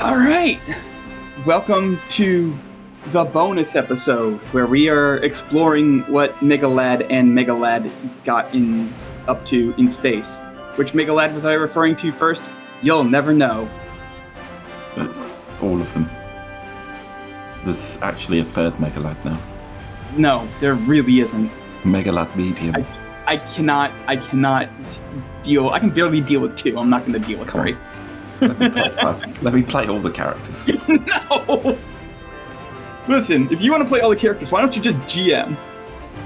All right. Welcome to the bonus episode where we are exploring what Megalad and Megalad got in up to in space. Which Megalad was I referring to first? You'll never know. That's all of them. There's actually a third Megalad now. No, there really isn't. Megalad Medium. I, I cannot. I cannot deal. I can barely deal with two. I'm not going to deal with Come on. Let me play five. Let me play all the characters. no. Listen, if you want to play all the characters, why don't you just GM?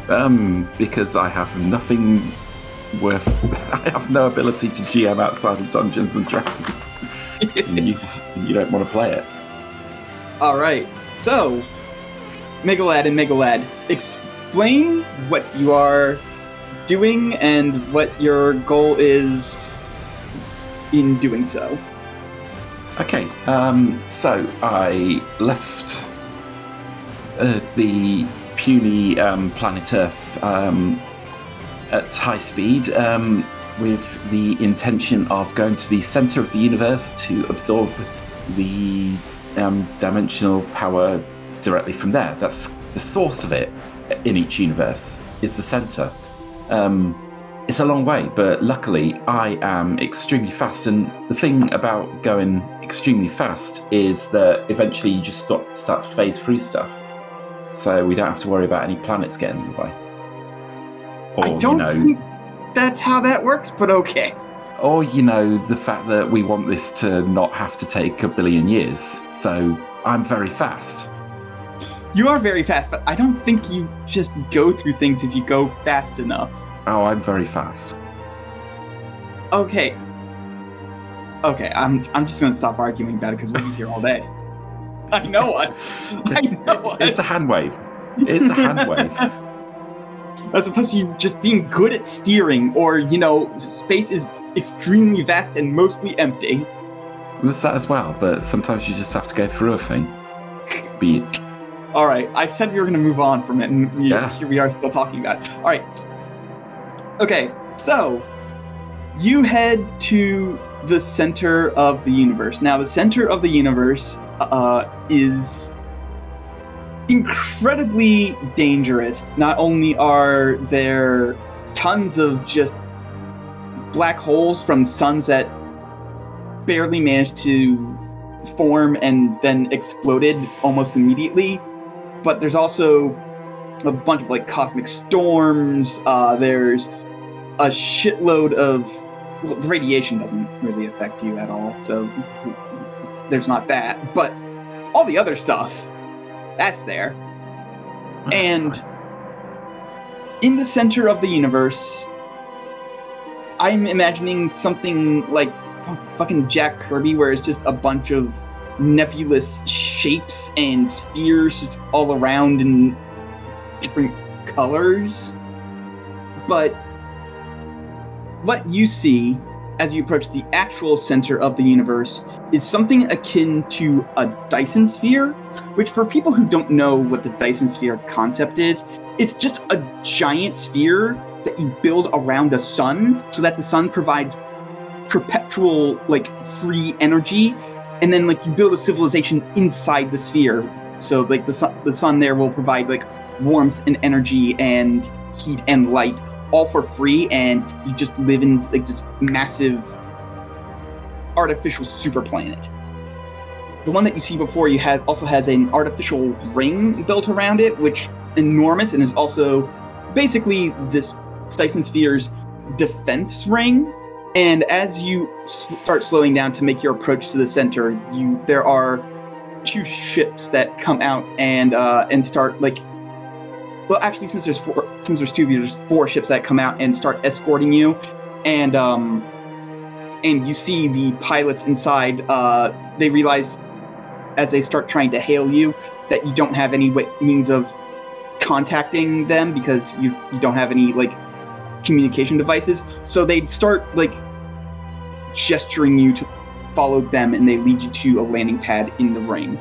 Um, because I have nothing worth. I have no ability to GM outside of Dungeons and Dragons. and you, you don't want to play it. All right. So, Megalad and Megalad, explain what you are doing and what your goal is in doing so. Okay, um, so I left uh, the puny um, planet Earth um, at high speed um, with the intention of going to the center of the universe to absorb the um, dimensional power directly from there. That's the source of it in each universe, is the center. Um, it's a long way, but luckily I am extremely fast. And the thing about going extremely fast is that eventually you just stop, start to phase through stuff. So we don't have to worry about any planets getting in the way. Or, I don't you know, think that's how that works, but okay. or, you know, the fact that we want this to not have to take a billion years. So I'm very fast. You are very fast, but I don't think you just go through things if you go fast enough. Oh, I'm very fast. Okay. Okay, I'm I'm just gonna stop arguing about it because we'll be here all day. I know what. I know. It's a hand wave. It's a hand wave. As opposed to you just being good at steering, or you know, space is extremely vast and mostly empty. There's that as well, but sometimes you just have to go through a thing. Be All right, I said we were gonna move on from it, and we, Yeah. here we are still talking about it. All right. Okay, so you head to the center of the universe. Now, the center of the universe uh, is incredibly dangerous. Not only are there tons of just black holes from suns that barely managed to form and then exploded almost immediately, but there's also a bunch of like cosmic storms. Uh, there's a shitload of well, the radiation doesn't really affect you at all, so there's not that. But all the other stuff, that's there. Oh, and in the center of the universe, I'm imagining something like fu- fucking Jack Kirby, where it's just a bunch of nebulous shapes and spheres just all around in different colors. But what you see as you approach the actual center of the universe is something akin to a Dyson sphere, which, for people who don't know what the Dyson sphere concept is, it's just a giant sphere that you build around a sun so that the sun provides perpetual, like, free energy. And then, like, you build a civilization inside the sphere. So, like, the sun, the sun there will provide, like, warmth and energy and heat and light all for free and you just live in like this massive artificial super planet. The one that you see before you have also has an artificial ring built around it which enormous and is also basically this dyson sphere's defense ring. And as you start slowing down to make your approach to the center you there are two ships that come out and uh and start like well actually since there's four since there's two of you there's four ships that come out and start escorting you. And um and you see the pilots inside uh they realize as they start trying to hail you that you don't have any way, means of contacting them because you you don't have any like communication devices. So they start like gesturing you to follow them and they lead you to a landing pad in the ring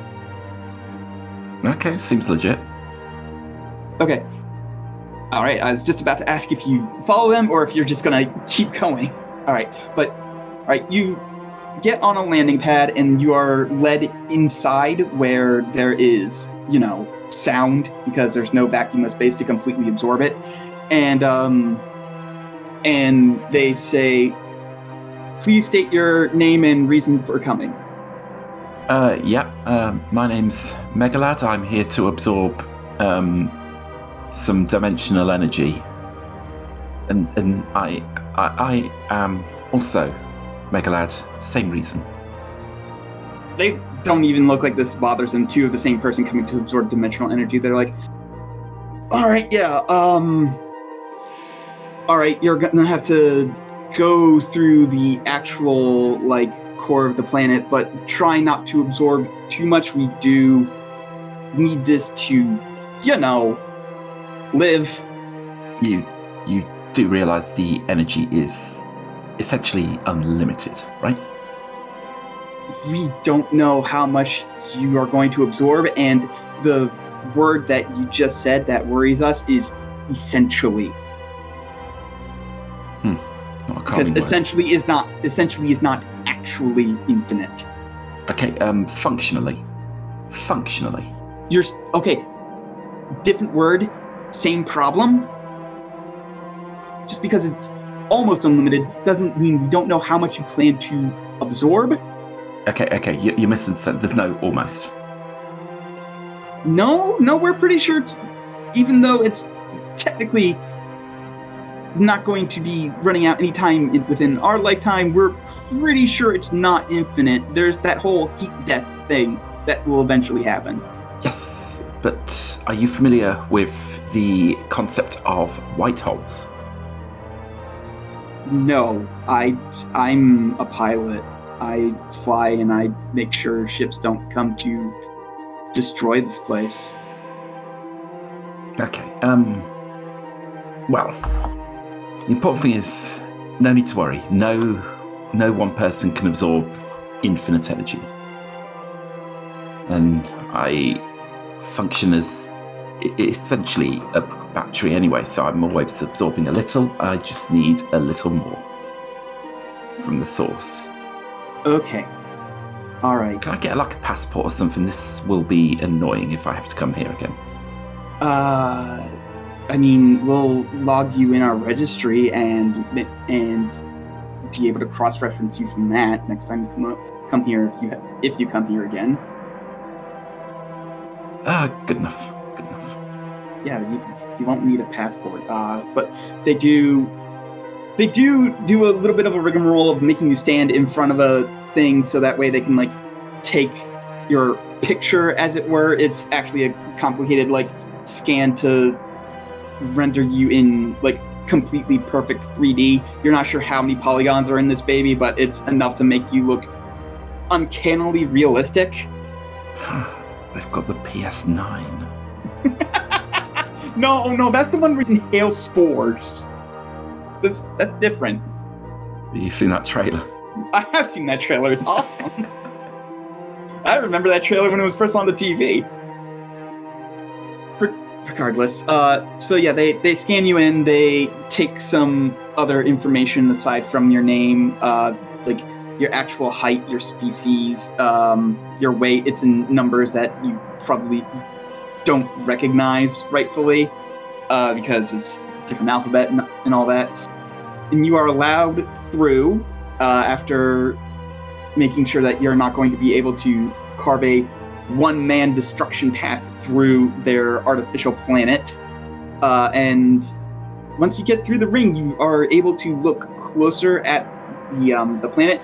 Okay, seems legit. Okay. All right. I was just about to ask if you follow them or if you're just gonna keep going. All right. But all right, you get on a landing pad and you are led inside where there is, you know, sound because there's no vacuum of space to completely absorb it. And um and they say please state your name and reason for coming. Uh, yeah, um, my name's Megalad. I'm here to absorb um, some dimensional energy, and and I I, I am also Megalad. Same reason. They don't even look like this bothers them. Two of the same person coming to absorb dimensional energy. They're like, all right, yeah, um, all right, you're gonna have to go through the actual like core of the planet, but try not to absorb too much. We do need this to, you know, live. You you do realize the energy is essentially unlimited, right? We don't know how much you are going to absorb, and the word that you just said that worries us is essentially. Because essentially is not essentially is not actually infinite. Okay, um, functionally. Functionally. You're okay. Different word, same problem. Just because it's almost unlimited doesn't mean we don't know how much you plan to absorb. Okay, okay, you, you're missing something. There's no almost. No, no, we're pretty sure it's even though it's technically not going to be running out anytime in- within our lifetime, we're pretty sure it's not infinite. There's that whole heat death thing that will eventually happen. Yes, but are you familiar with the concept of white holes? No, I I'm a pilot. I fly and I make sure ships don't come to destroy this place. Okay, um. Well, the important thing is no need to worry. No, no one person can absorb infinite energy. And I function as essentially a battery anyway, so I'm always absorbing a little. I just need a little more from the source. Okay. All right. Can I get like a passport or something? This will be annoying if I have to come here again. Uh, I mean, we'll log you in our registry and and be able to cross-reference you from that next time you come up, come here if you if you come here again. Ah, good enough. Good enough. Yeah, you, you won't need a passport. Uh, but they do they do do a little bit of a rigmarole of making you stand in front of a thing so that way they can like take your picture as it were. It's actually a complicated like scan to render you in like completely perfect 3D. You're not sure how many polygons are in this baby, but it's enough to make you look uncannily realistic. They've got the PS9. No, no, that's the one where you inhale spores. That's that's different. You seen that trailer? I have seen that trailer. It's awesome. I remember that trailer when it was first on the TV. Regardless, uh, so yeah, they they scan you in. They take some other information aside from your name, uh, like your actual height, your species, um, your weight. It's in numbers that you probably don't recognize rightfully uh, because it's different alphabet and, and all that. And you are allowed through uh, after making sure that you're not going to be able to carve a one man destruction path through their artificial planet. Uh, and once you get through the ring, you are able to look closer at the um, the planet.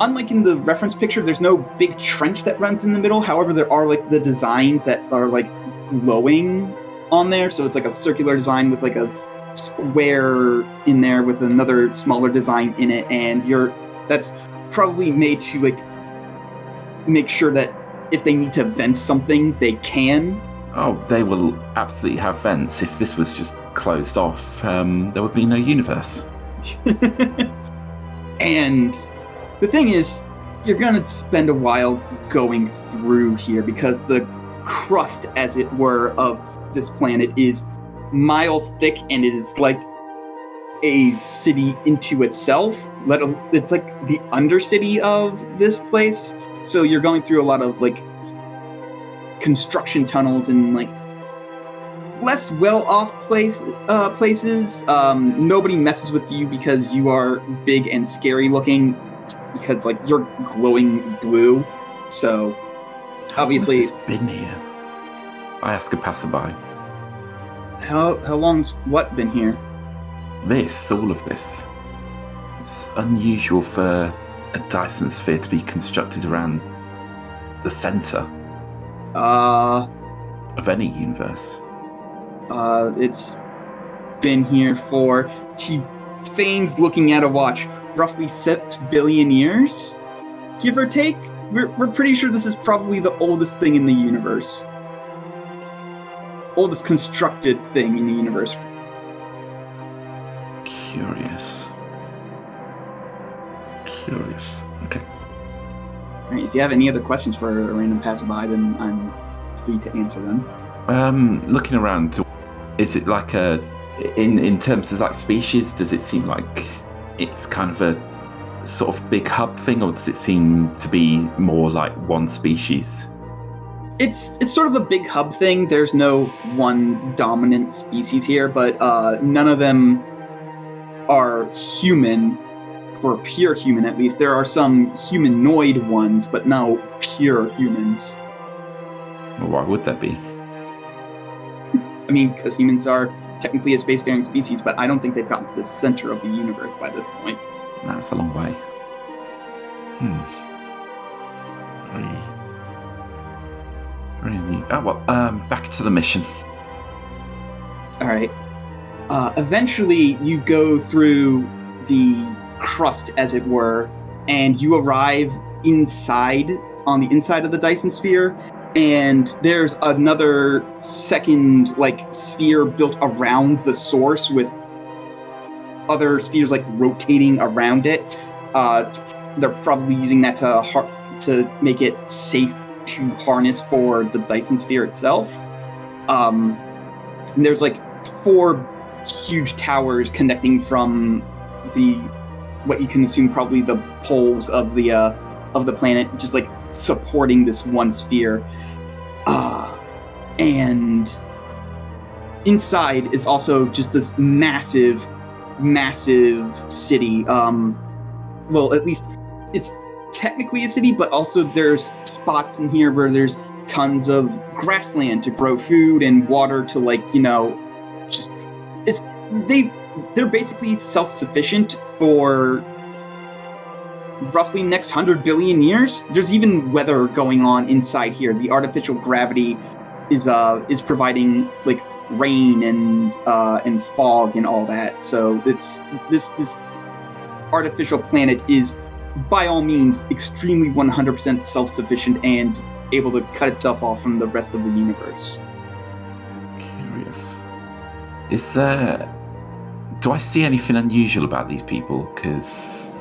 Unlike in the reference picture, there's no big trench that runs in the middle. However, there are like the designs that are like glowing on there. So it's like a circular design with like a square in there with another smaller design in it, and you're that's probably made to like make sure that if they need to vent something, they can. Oh, they will absolutely have vents. If this was just closed off, um, there would be no universe. and the thing is, you're gonna spend a while going through here because the crust, as it were, of this planet is miles thick and it is like a city into itself. Let it's like the undercity of this place. So you're going through a lot of like construction tunnels and like less well off place uh, places. Um, nobody messes with you because you are big and scary looking because like you're glowing blue. So Obviously- this been here. I ask a passerby. how how long's what been here? This, all of this, it's unusual for a Dyson sphere to be constructed around the center Uh of any universe. Uh, it's been here for. He feigns looking at a watch. Roughly six billion years, give or take. We're, we're pretty sure this is probably the oldest thing in the universe. Oldest constructed thing in the universe. Curious. Curious. Okay. Alright, if you have any other questions for a random passerby, then I'm free to answer them. Um, looking around, is it like a in in terms of like species? Does it seem like it's kind of a sort of big hub thing, or does it seem to be more like one species? It's it's sort of a big hub thing. There's no one dominant species here, but uh, none of them are human, or pure human at least. There are some humanoid ones, but no pure humans. Well, why would that be? I mean, because humans are technically a spacefaring species, but I don't think they've gotten to the center of the universe by this point. That's a long way. Hmm. Very, very new. Oh well. Um, back to the mission. All right. Uh, eventually, you go through the crust, as it were, and you arrive inside on the inside of the Dyson sphere. And there's another second, like, sphere built around the source with other spheres, like, rotating around it. Uh, they're probably using that to har- to make it safe to harness for the Dyson sphere itself. Um, and there's like four huge towers connecting from the what you can assume probably the poles of the uh, of the planet, just like supporting this one sphere. Uh, and inside is also just this massive, massive city. Um, well, at least it's technically a city, but also there's spots in here where there's tons of grassland to grow food and water to like you know just it's they they're basically self-sufficient for roughly next 100 billion years there's even weather going on inside here the artificial gravity is uh is providing like rain and uh and fog and all that so it's this this artificial planet is by all means extremely 100% self-sufficient and able to cut itself off from the rest of the universe. Curious. Is there? Do I see anything unusual about these people? Because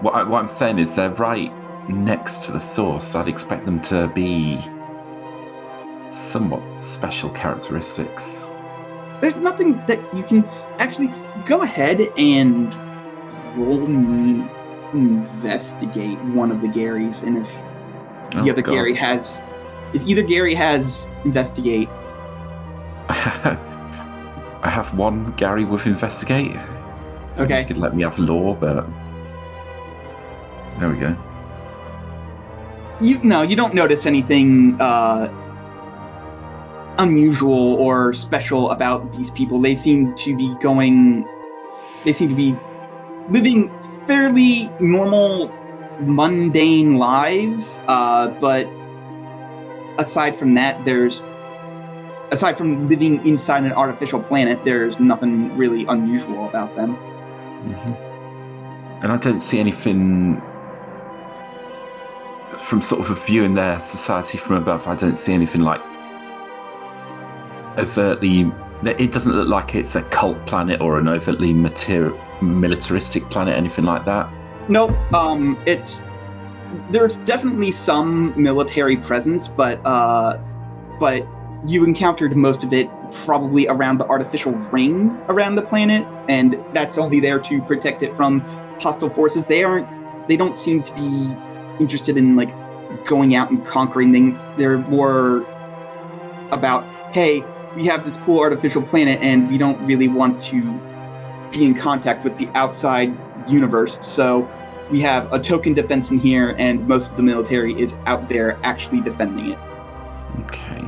what, I, what I'm saying is they're right next to the source. I'd expect them to be somewhat special characteristics. There's nothing that you can actually go ahead and roll me investigate one of the Garys, and if the Oh, other God. Gary has, if either Gary has investigate, I have one Gary with investigate. Okay. You could let me have law, but there we go. you no, you don't notice anything uh, unusual or special about these people. They seem to be going. They seem to be living fairly normal, mundane lives. Uh, but aside from that, there's aside from living inside an artificial planet, there's nothing really unusual about them. hmm And I don't see anything from sort of a viewing their society from above. I don't see anything like overtly. It doesn't look like it's a cult planet or an overtly militaristic planet, anything like that. Nope. Um, it's there's definitely some military presence, but uh, but you encountered most of it probably around the artificial ring around the planet, and that's only there to protect it from hostile forces. They aren't. They don't seem to be interested in like going out and conquering. Things. They're more about, hey, we have this cool artificial planet, and we don't really want to be in contact with the outside universe. So we have a token defense in here, and most of the military is out there actually defending it. Okay.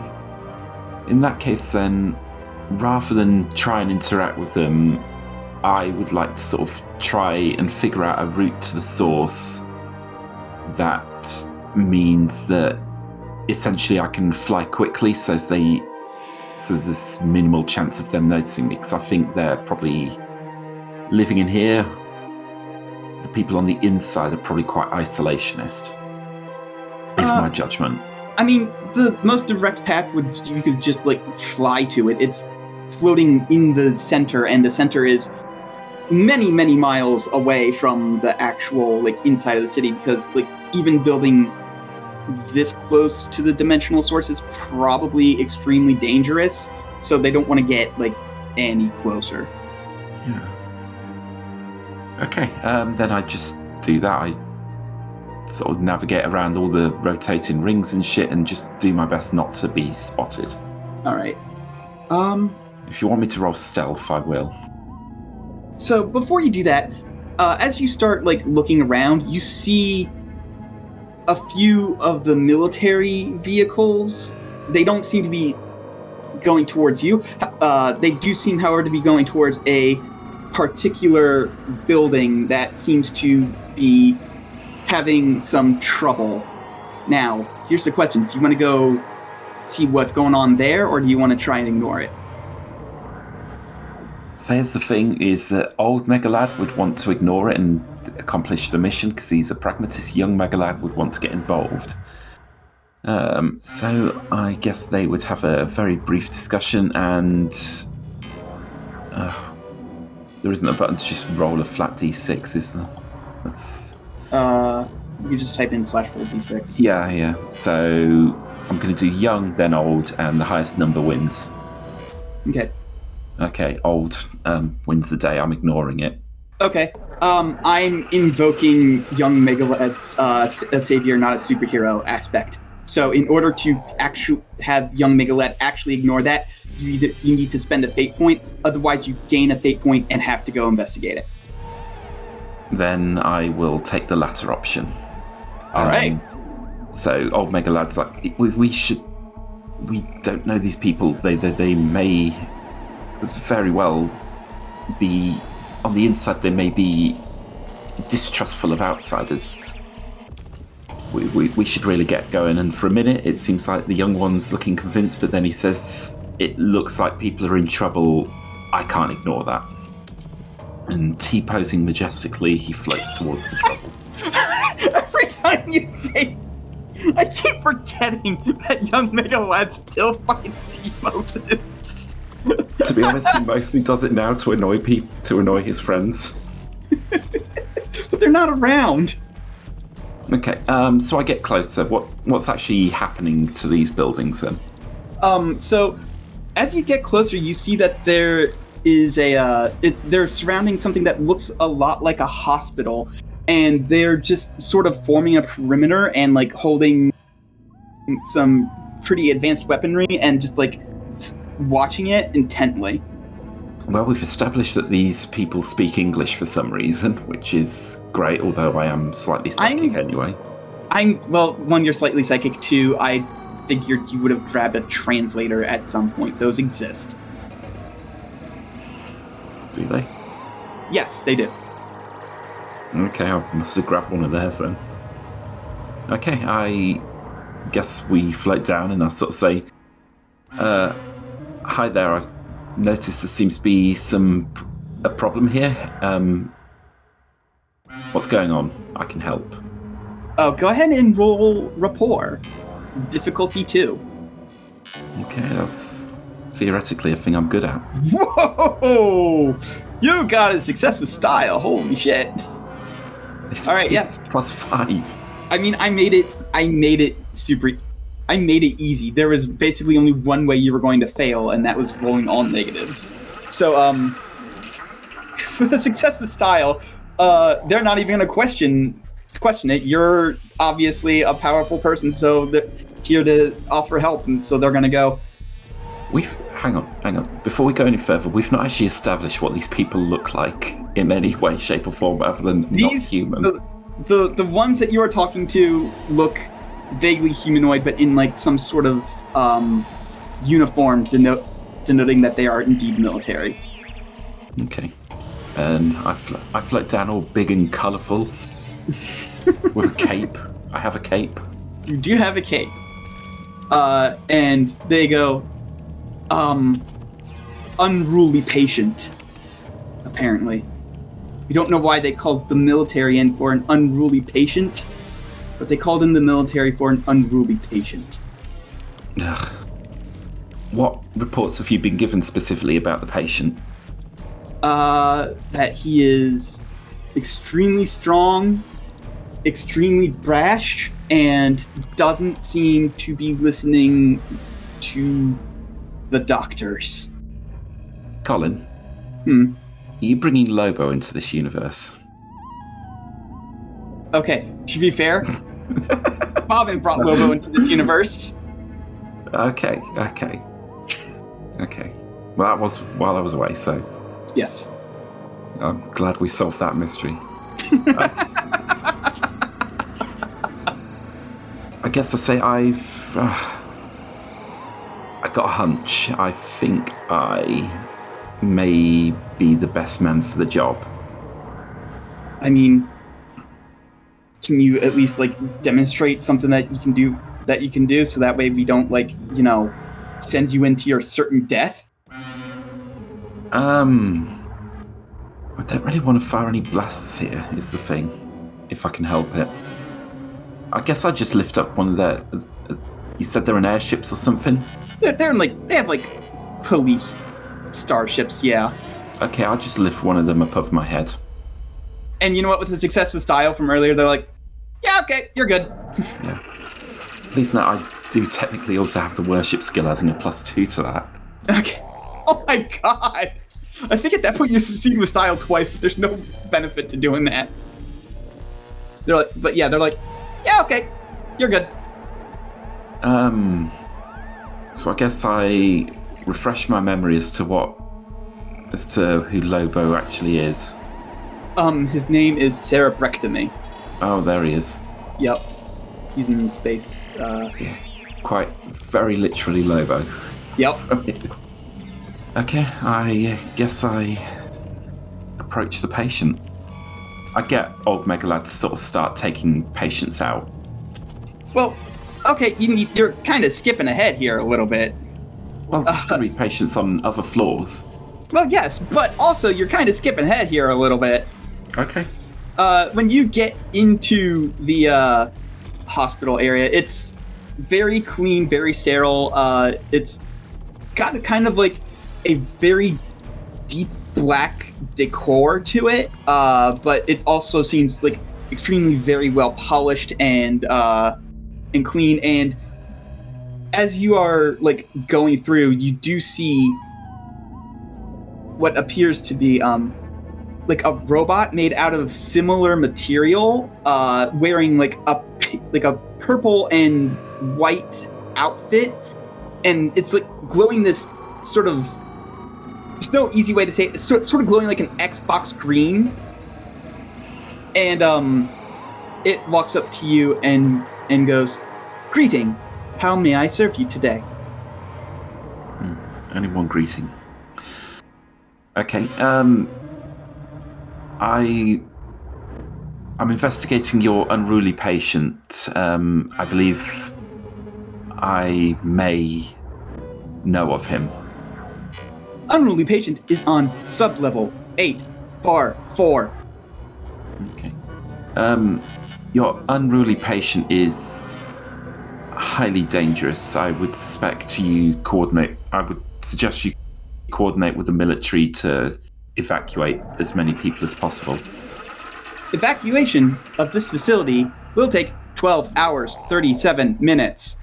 In that case, then, rather than try and interact with them, I would like to sort of try and figure out a route to the source that means that essentially I can fly quickly so they so there's this minimal chance of them noticing me because I think they're probably living in here. The people on the inside are probably quite isolationist. Is Uh, my judgment. I mean, the most direct path would you could just like fly to it. It's floating in the center, and the center is many, many miles away from the actual like inside of the city. Because like even building this close to the dimensional source is probably extremely dangerous. So they don't want to get like any closer. Yeah. Okay, um, then I just do that. I sort of navigate around all the rotating rings and shit and just do my best not to be spotted. All right. Um. If you want me to roll stealth, I will. So before you do that, uh, as you start like looking around, you see a few of the military vehicles. They don't seem to be going towards you. Uh, they do seem, however, to be going towards a particular building that seems to be having some trouble. Now, here's the question: Do you want to go see what's going on there, or do you want to try and ignore it? Says the thing: is that old Megalad would want to ignore it and accomplish the mission because he's a pragmatist. Young Megalad would want to get involved. Um, so I guess they would have a very brief discussion, and uh, there isn't a button to just roll a flat d6, is there? That's Uh, you just type in slash roll d6. yeah, yeah. So I'm going to do young, then old, and the highest number wins. Okay. Okay, old um, wins the day. I'm ignoring it. Okay. Um, I'm invoking young Megalad's uh, a savior, not a superhero aspect. So, in order to actually have young Megalet actually ignore that, you either, you need to spend a fate point. Otherwise, you gain a fate point and have to go investigate it. Then I will take the latter option. All right. Um, So old Megalad's like, we, we should. We don't know these people. They, they they may very well be on the inside. They may be distrustful of outsiders. We, we, we should really get going. And for a minute, it seems like the young one's looking convinced, but then he says, It looks like people are in trouble. I can't ignore that. And T posing majestically, he floats towards the trouble. Every time you say, I keep forgetting that young Megalad still finds T-poses. To be honest, he mostly does it now to annoy people, to annoy his friends. but they're not around. Okay, um, so I get closer. What what's actually happening to these buildings then? Um, so as you get closer, you see that there is a uh, it, they're surrounding something that looks a lot like a hospital, and they're just sort of forming a perimeter and like holding some pretty advanced weaponry and just like watching it intently. Well, we've established that these people speak English for some reason, which is great. Although I am slightly psychic I'm- anyway. I'm well, one, you're slightly psychic. Two, I figured you would have grabbed a translator at some point. Those exist. Do they? Yes, they do. Okay, I must have grabbed one of theirs then. Okay, I guess we float down and I sort of say, uh, "Hi there. I've noticed there seems to be some a problem here. Um, what's going on? I can help." Oh, go ahead and roll rapport. Difficulty two. Okay, that's theoretically a thing I'm good at. Whoa! You got a success with style. Holy shit! It's All right, yeah. plus five. I mean, I made it. I made it super. I made it easy. There was basically only one way you were going to fail, and that was rolling all negatives. So, um, with a success with style, uh, they're not even going to question question it. You're obviously a powerful person, so they're here to offer help, and so they're going to go. We've hang on, hang on. Before we go any further, we've not actually established what these people look like in any way, shape, or form, other than not These human. the, the the ones that you are talking to look vaguely humanoid, but in like some sort of um, uniform, denote, denoting that they are indeed military. Okay. And I, flo- I float down all big and colourful with a cape. I have a cape. You do have a cape, uh, and they go, um, unruly patient. Apparently, you don't know why they called the military in for an unruly patient, but they called in the military for an unruly patient. Ugh. What reports have you been given specifically about the patient? uh, that he is extremely strong, extremely brash, and doesn't seem to be listening to the doctors. Colin, Hmm. are you bringing Lobo into this universe? Okay, to be fair, Bobbin brought Lobo into this universe. Okay, okay. Okay. Well, that was while I was away, so Yes. I'm glad we solved that mystery. I guess I say I've. Uh, I got a hunch. I think I may be the best man for the job. I mean, can you at least like demonstrate something that you can do that you can do so that way we don't like, you know, send you into your certain death? Um. I don't really want to fire any blasts here, is the thing. If I can help it. I guess I just lift up one of their. Uh, you said they're in airships or something? They're, they're in like they have like police starships, yeah. Okay, I'll just lift one of them above my head. And you know what? With the success with style from earlier, they're like, yeah, okay, you're good. Yeah. Please note, I do technically also have the worship skill, adding a plus two to that. Okay. Oh my god. I think at that point you succeed with style twice, but there's no benefit to doing that. They're like, but yeah, they're like, yeah, okay, you're good. Um. So I guess I refresh my memory as to what, as to who Lobo actually is. Um, his name is Sarah Cerebrectomy. Oh, there he is. Yep. He's in space. Uh, Quite very literally Lobo. yep. Okay, I uh, guess I approach the patient. I get old Megalad to sort of start taking patients out. Well, okay, you need, you're kind of skipping ahead here a little bit. Well, there's going to be patients on other floors. Well, yes, but also you're kind of skipping ahead here a little bit. Okay. uh, when you get into the uh, hospital area, it's very clean, very sterile. Uh, it's got kind of like a very deep black decor to it, uh, but it also seems like extremely very well polished and uh, and clean. And as you are like going through, you do see what appears to be um, like a robot made out of similar material, uh, wearing like a like a purple and white outfit, and it's like glowing this sort of. There's no easy way to say it. It's sort, sort of glowing like an Xbox green, and um, it walks up to you and and goes, "Greeting, how may I serve you today?" Only one greeting. Okay. Um. I. I'm investigating your unruly patient. Um, I believe I may know of him. Unruly patient is on sub level eight, bar four. Okay. Um, your unruly patient is highly dangerous. I would suspect you coordinate. I would suggest you coordinate with the military to evacuate as many people as possible. Evacuation of this facility will take 12 hours 37 minutes.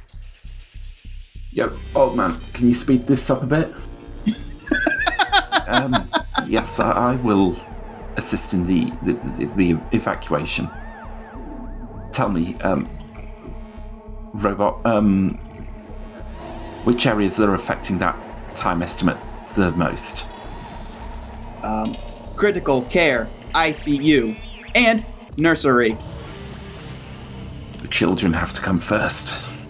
Yo, old man, can you speed this up a bit? um, yes, I, I will assist in the, the, the, the evacuation. Tell me, um, robot, um, which areas are affecting that time estimate the most? Um, critical care, ICU, and nursery. The children have to come first.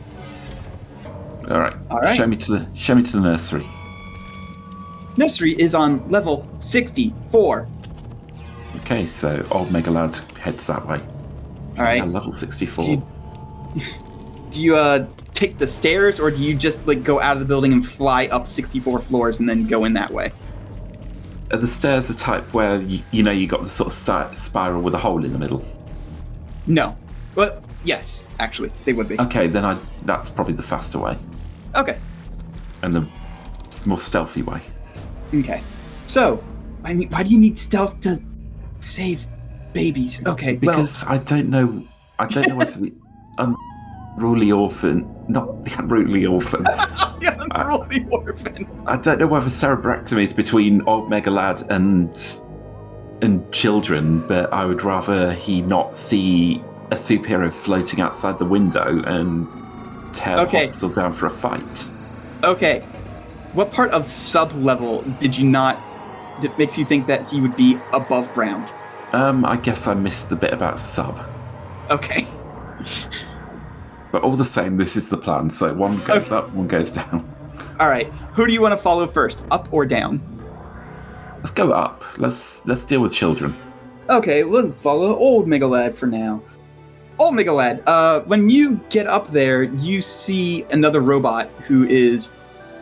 All right. All right. Show me to the show me to the nursery. Nursery is on level 64. Okay, so old Megalad heads that way. All right. At level sixty-four. Do you, do you uh take the stairs or do you just like go out of the building and fly up 64 floors and then go in that way? Are the stairs the type where you, you know you got the sort of sti- spiral with a hole in the middle? No. But yes, actually, they would be. Okay, then I that's probably the faster way Okay. and the more stealthy way. Okay. So, I mean, why do you need stealth to save babies? Okay, Because I don't know I don't know if the unruly orphan not the unruly orphan. well, yeah, unruly orphan. I don't know whether cerebrectomy is between old Megalad and and children, but I would rather he not see a superhero floating outside the window and tear Okay. the hospital down for a fight. Okay. What part of sub level did you not that makes you think that he would be above ground? Um, I guess I missed the bit about sub. Okay. But all the same, this is the plan. So one goes Okay. up, one goes down. All right. Who do you want to follow first, up or down? Let's go up. Let's let's deal with children. Okay, let's follow old Megalad for now. Old Megalad, uh, when you get up there, you see another robot who is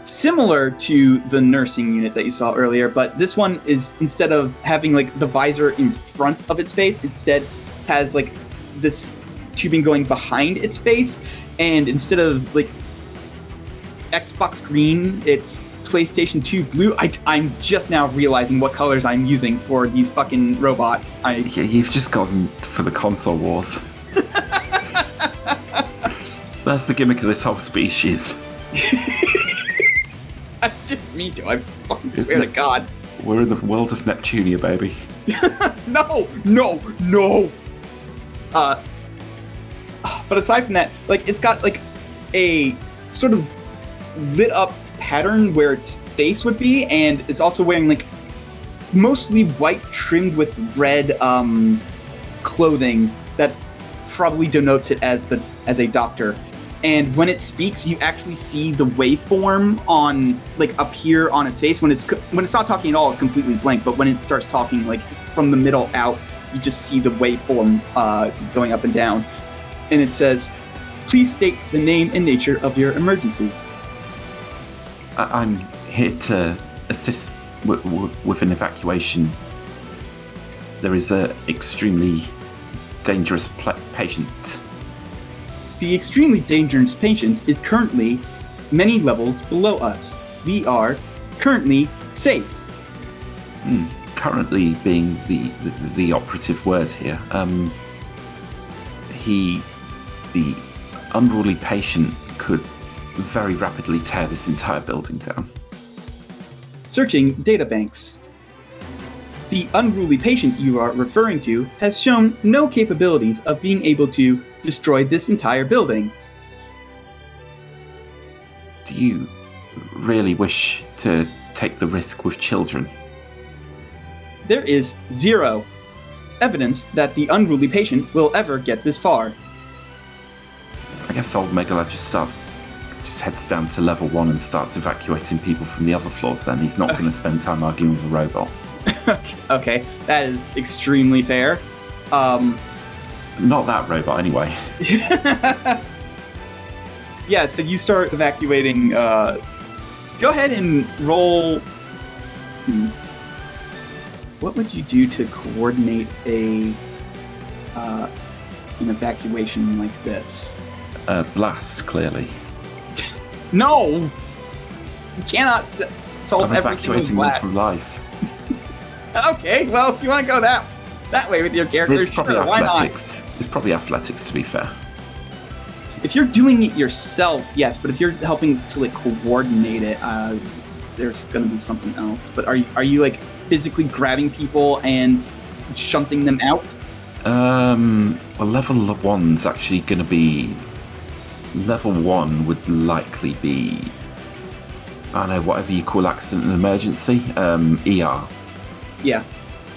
similar to the nursing unit that you saw earlier, but this one is instead of having like the visor in front of its face, instead has like this tubing going behind its face, and instead of like Xbox green, it's PlayStation 2 blue. I, I'm just now realizing what colors I'm using for these fucking robots. I Yeah, you've just gone for the console wars. That's the gimmick of this whole species. I didn't mean to. I fucking Isn't swear to? God. We're in the world of Neptunia, baby. No, no, no. Uh, but aside from that, like it's got like a sort of lit up pattern where its face would be, and it's also wearing like mostly white trimmed with red um clothing that probably denotes it as the as a doctor. And when it speaks, you actually see the waveform on like here on its face. When it's when it's not talking at all, it's completely blank. But when it starts talking, like from the middle out, you just see the waveform uh, going up and down. And it says, "Please state the name and nature of your emergency." I- I'm here to assist w- w- with an evacuation. There is a extremely dangerous pla patient. The extremely dangerous patient is currently many levels below us. We are currently safe. Hmm. Currently, being the, the the operative word here, um, he, the unruly patient, could very rapidly tear this entire building down. Searching databanks. The unruly patient you are referring to has shown no capabilities of being able to destroy this entire building. Do you really wish to take the risk with children? There is zero evidence that the unruly patient will ever get this far. I guess old Megalad just starts, just heads down to level one and starts evacuating people from the other floors. Then he's not going to spend time arguing with a robot. Okay, that is extremely fair. Um, Not that robot, anyway. yeah, so you start evacuating. Uh, go ahead and roll. Hmm. What would you do to coordinate a uh, an evacuation like this? Uh, blast, clearly. No, you cannot solve I'm everything with evacuating them blast. from life. Okay, well, if you want to go that that way with your character, It's probably sure, why not? athletics. It's probably athletics, to be fair. if you're doing it yourself, yes, but if you're helping to like coordinate it, uh, there's gonna be something else. But are you are you like physically grabbing people and shunting them out? Um, well, level one's actually going to be. Level one would likely be. I don't know, whatever you call accident and emergency. Um, ER. Yeah.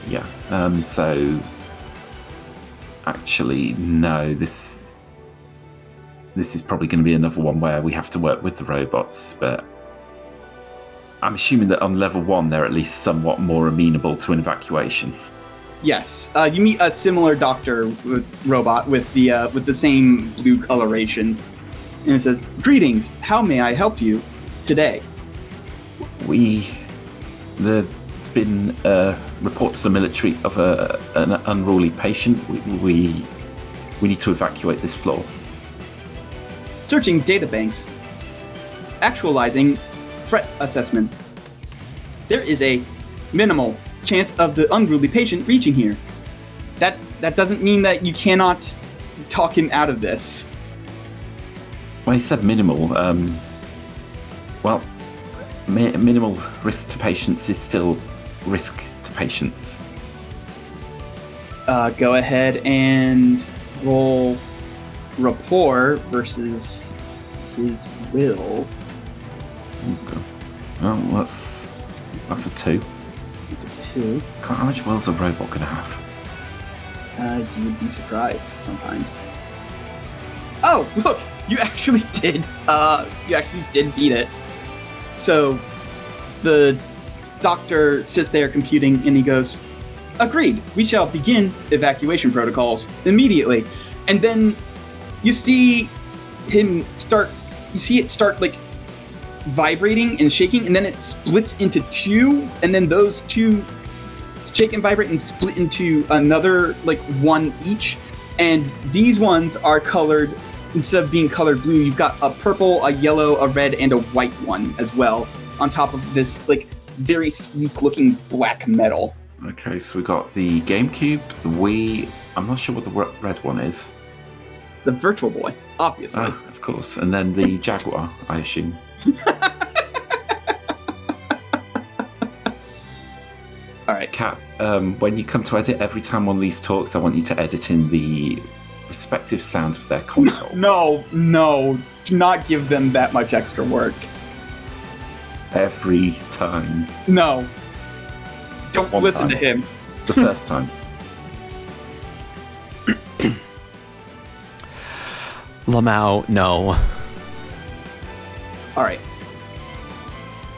Yeah. Um, so. Actually, no. This. This is probably going to be another one where we have to work with the robots, but. I'm assuming that on level one, they're at least somewhat more amenable to an evacuation. Yes, uh, you meet a similar doctor with robot with the uh, with the same blue coloration, and it says, "Greetings. How may I help you today?" We, there's been uh, reports to the military of a, an unruly patient. We, we we need to evacuate this floor. Searching databanks, actualizing threat assessment. There is a minimal chance of the unruly patient reaching here. That that doesn't mean that you cannot talk him out of this. Well, he said minimal. Um, well, mi- minimal risk to patients is still risk to patients. Uh, go ahead and roll rapport versus his will. Okay. Well, that's that's a two. It's a two. God, how much will's a robot gonna have? Uh, you would be surprised sometimes. Oh, look! You actually did. Uh, you actually did beat it. So, the doctor sits there computing, and he goes, "Agreed. We shall begin evacuation protocols immediately." And then you see him start. You see it start like vibrating and shaking, and then it splits into two, and then those two shake and vibrate and split into another like one each. And these ones are colored instead of being colored blue, you've got a purple, a yellow, a red, and a white one as well. On top of this like very sleek looking black metal. Okay, so we got the GameCube, the Wii. I'm not sure what the red one is. The Virtual Boy, obviously. Ah, of course, and then the Jaguar, I assume. All right. Cat, um, when you come to edit, every time one of these talks, I want you to edit in the respective sound of their console. No, no, do not give them that much extra work. Every time. No. Don't One listen time. to him. The first time. Lamau, no. All right.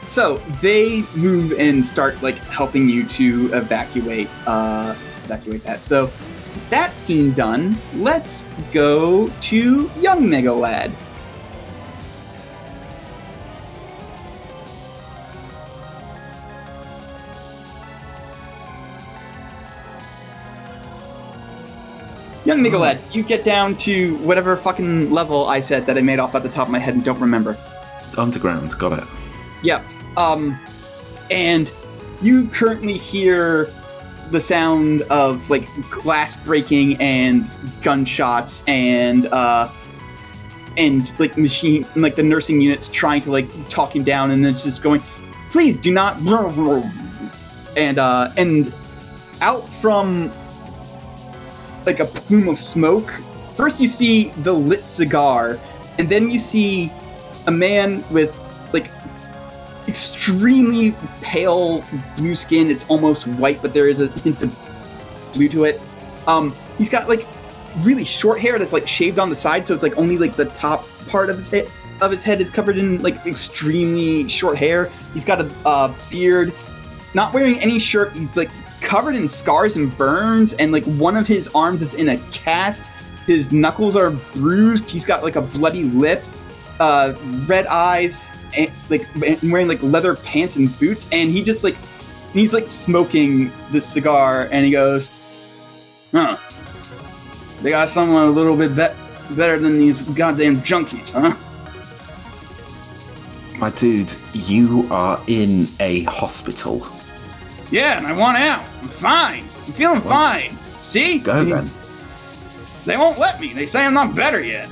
So they move and start like helping you to evacuate, uh, evacuate that. So that scene done. Let's go to young Megalad. Young Megalad, you get down to whatever fucking level I said that I made off at the top of my head and don't remember. Underground, got it. Yep. Um, and you currently hear the sound of like glass breaking and gunshots and uh, and like machine like the nursing units trying to like talk him down and it's just going, please do not. And uh, and out from like a plume of smoke. First, you see the lit cigar, and then you see a man with like extremely pale blue skin. It's almost white, but there is a hint of blue to it. Um, he's got like really short hair that's like shaved on the side, so it's like only like the top part of his head of his head is covered in like extremely short hair. He's got a uh, beard, not wearing any shirt. He's like covered in scars and burns, and like one of his arms is in a cast. His knuckles are bruised. He's got like a bloody lip, uh, red eyes, and like and wearing like leather pants and boots. And he just like he's like smoking this cigar, and he goes, "Huh? They got someone a little bit be- better than these goddamn junkies, huh?" My dude, you are in a hospital. Yeah, and I want out. I'm fine. I'm feeling Well, fine. See? Go then. They won't let me. They say I'm not better yet.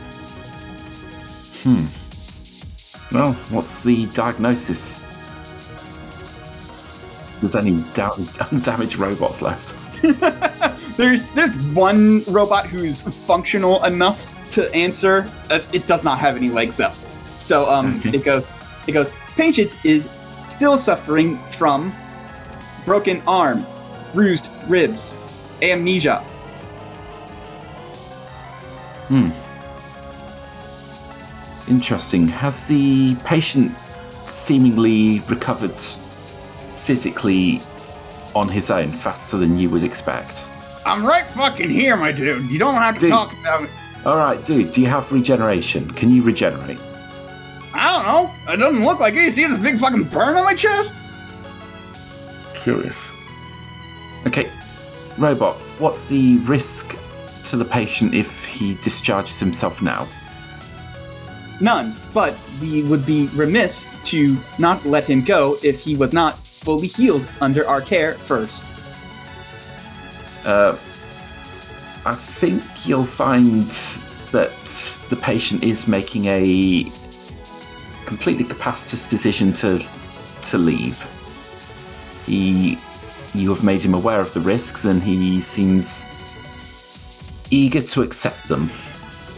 Well, what's the diagnosis? There's any dam- undamaged robots left. There's there's one robot who's functional enough to answer. It does not have any legs though. So um, Okay. it goes it goes. Patient is still suffering from broken arm, bruised ribs, amnesia. Interesting. Has the patient seemingly recovered physically on his own faster than you would expect? I'm right fucking here, my dude. You don't have to Dude. talk about it. All right, dude. Do you have regeneration? Can you regenerate? I don't know. It doesn't look like it. You see this big fucking burn on my chest? Curious. Okay, robot. What's the risk to the patient if he discharges himself now? None, but we would be remiss to not let him go if he was not fully healed under our care first. Uh, I think you'll find that the patient is making a completely capacitous decision to to leave. He, you have made him aware of the risks, and he seems eager to accept them.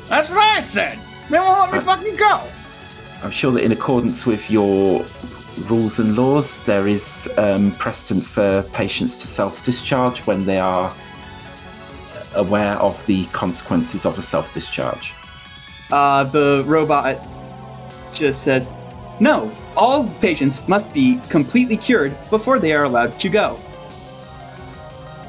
That's what I said. They won't let me fucking go. I'm sure that in accordance with your rules and laws, there is um, precedent for patients to self discharge when they are aware of the consequences of a self discharge. Uh, the robot just says, "No, all patients must be completely cured before they are allowed to go."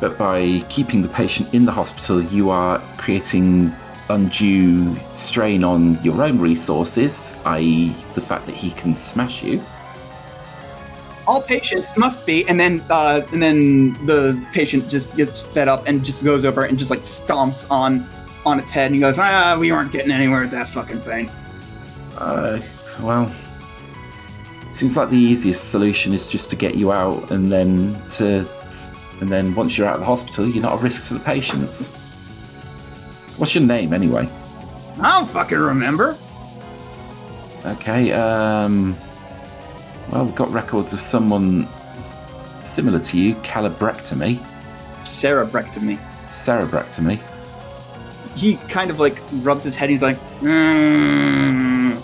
But by keeping the patient in the hospital, you are creating undue strain on your own resources, i.e., the fact that he can smash you. All patients must be, and then uh, and then the patient just gets fed up and just goes over and just like stomps on on its head and he goes, "Ah, we aren't getting anywhere with that fucking thing." Uh, well, seems like the easiest solution is just to get you out, and then to, and then once you're out of the hospital, you're not a risk to the patients. What's your name anyway? I don't fucking remember. Okay. Um. Well, we've got records of someone similar to you, calibrectomy, Cerebrectomy. cerebrectomy. He kind of like rubs his head. He's like, mm,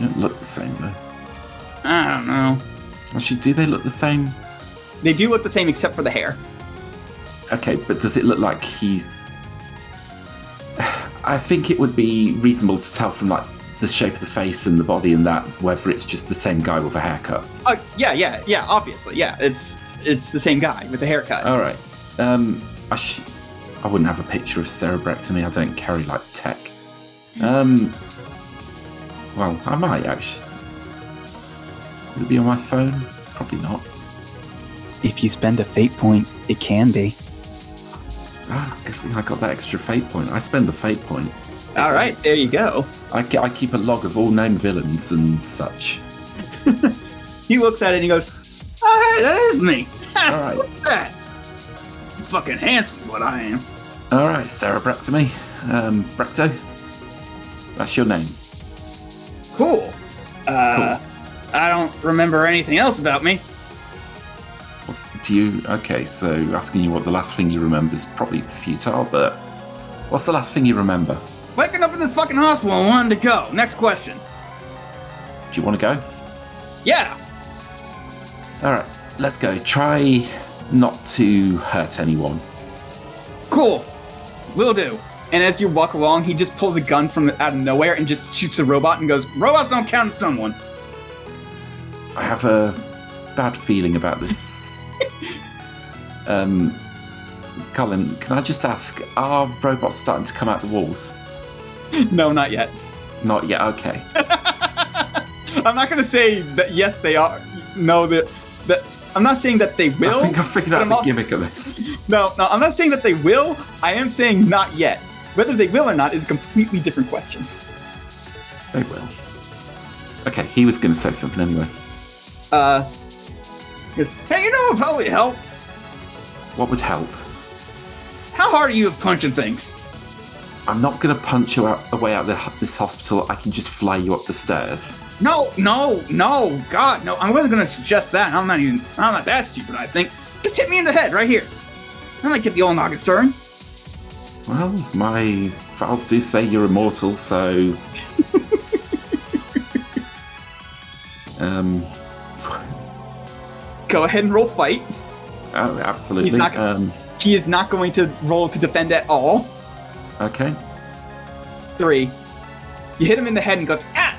You don't look the same though. I don't know. Actually, do they look the same? They do look the same except for the hair. Okay, but does it look like he's? I think it would be reasonable to tell from like the shape of the face and the body and that whether it's just the same guy with a haircut. Uh, yeah, yeah, yeah. Obviously, yeah. It's it's the same guy with the haircut. All right. Um, I sh- I wouldn't have a picture of cerebrectomy. I don't carry like tech. Um. Well, I might actually. Would it be on my phone? Probably not. If you spend a fate point, it can be. Ah, good thing I got that extra fate point. I spend the fate point. All right, there you go. I, I keep a log of all known villains and such. He looks at it and he goes, "Oh, hey, that is me. All right. What's that? Fucking handsome what I am." All right, cerebrectomy. Um, Bracto, That's your name. Cool. Uh, I don't remember anything else about me. What's, do you? Okay, so asking you what the last thing you remember is probably futile, but what's the last thing you remember? Waking up in this fucking hospital and wanting to go. Next question. Do you want to go? Yeah. All right, let's go. Try not to hurt anyone. Cool. Will do. And as you walk along, he just pulls a gun from out of nowhere and just shoots a robot and goes, "Robots don't count as someone." I have a bad feeling about this. um, Colin, can I just ask, are robots starting to come out the walls? no, not yet. Not yet. Okay. I'm not gonna say that yes they are. No, that that I'm not saying that they will. I think I figured out I'm the al- gimmick of this. No, no, I'm not saying that they will. I am saying not yet. Whether they will or not is a completely different question. They will. Okay, he was going to say something anyway. Uh, hey, you know what probably help? What would help? How hard are you at punching things? I'm not going to punch you out away out of this hospital. I can just fly you up the stairs. No, no, no, God, no. I wasn't gonna suggest that. I'm not even. I'm not that stupid. I think. Just hit me in the head right here. I might get the old noggin stirring. Well, my files do say you're immortal, so. um. Go ahead and roll fight. Oh, absolutely. He's not, um, he is not going to roll to defend at all. okay. Three. You hit him in the head and goes, ah!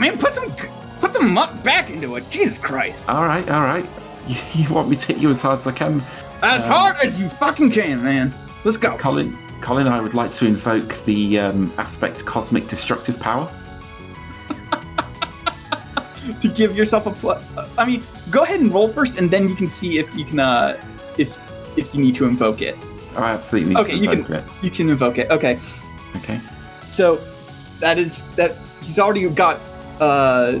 Man, put some put some muck back into it. Jesus Christ. All right, all right. You, you want me to hit you as hard as I can? As Um, hard as you fucking can, man. Let's go. Colin, Colin, I would like to invoke the um, aspect cosmic destructive power. to give yourself a plus. I mean, go ahead and roll first, and then you can see if you can, uh, if if you need to invoke it. I absolutely need Okay, to you can invoke you can invoke it. Okay. Okay. so that is that. He's already got uh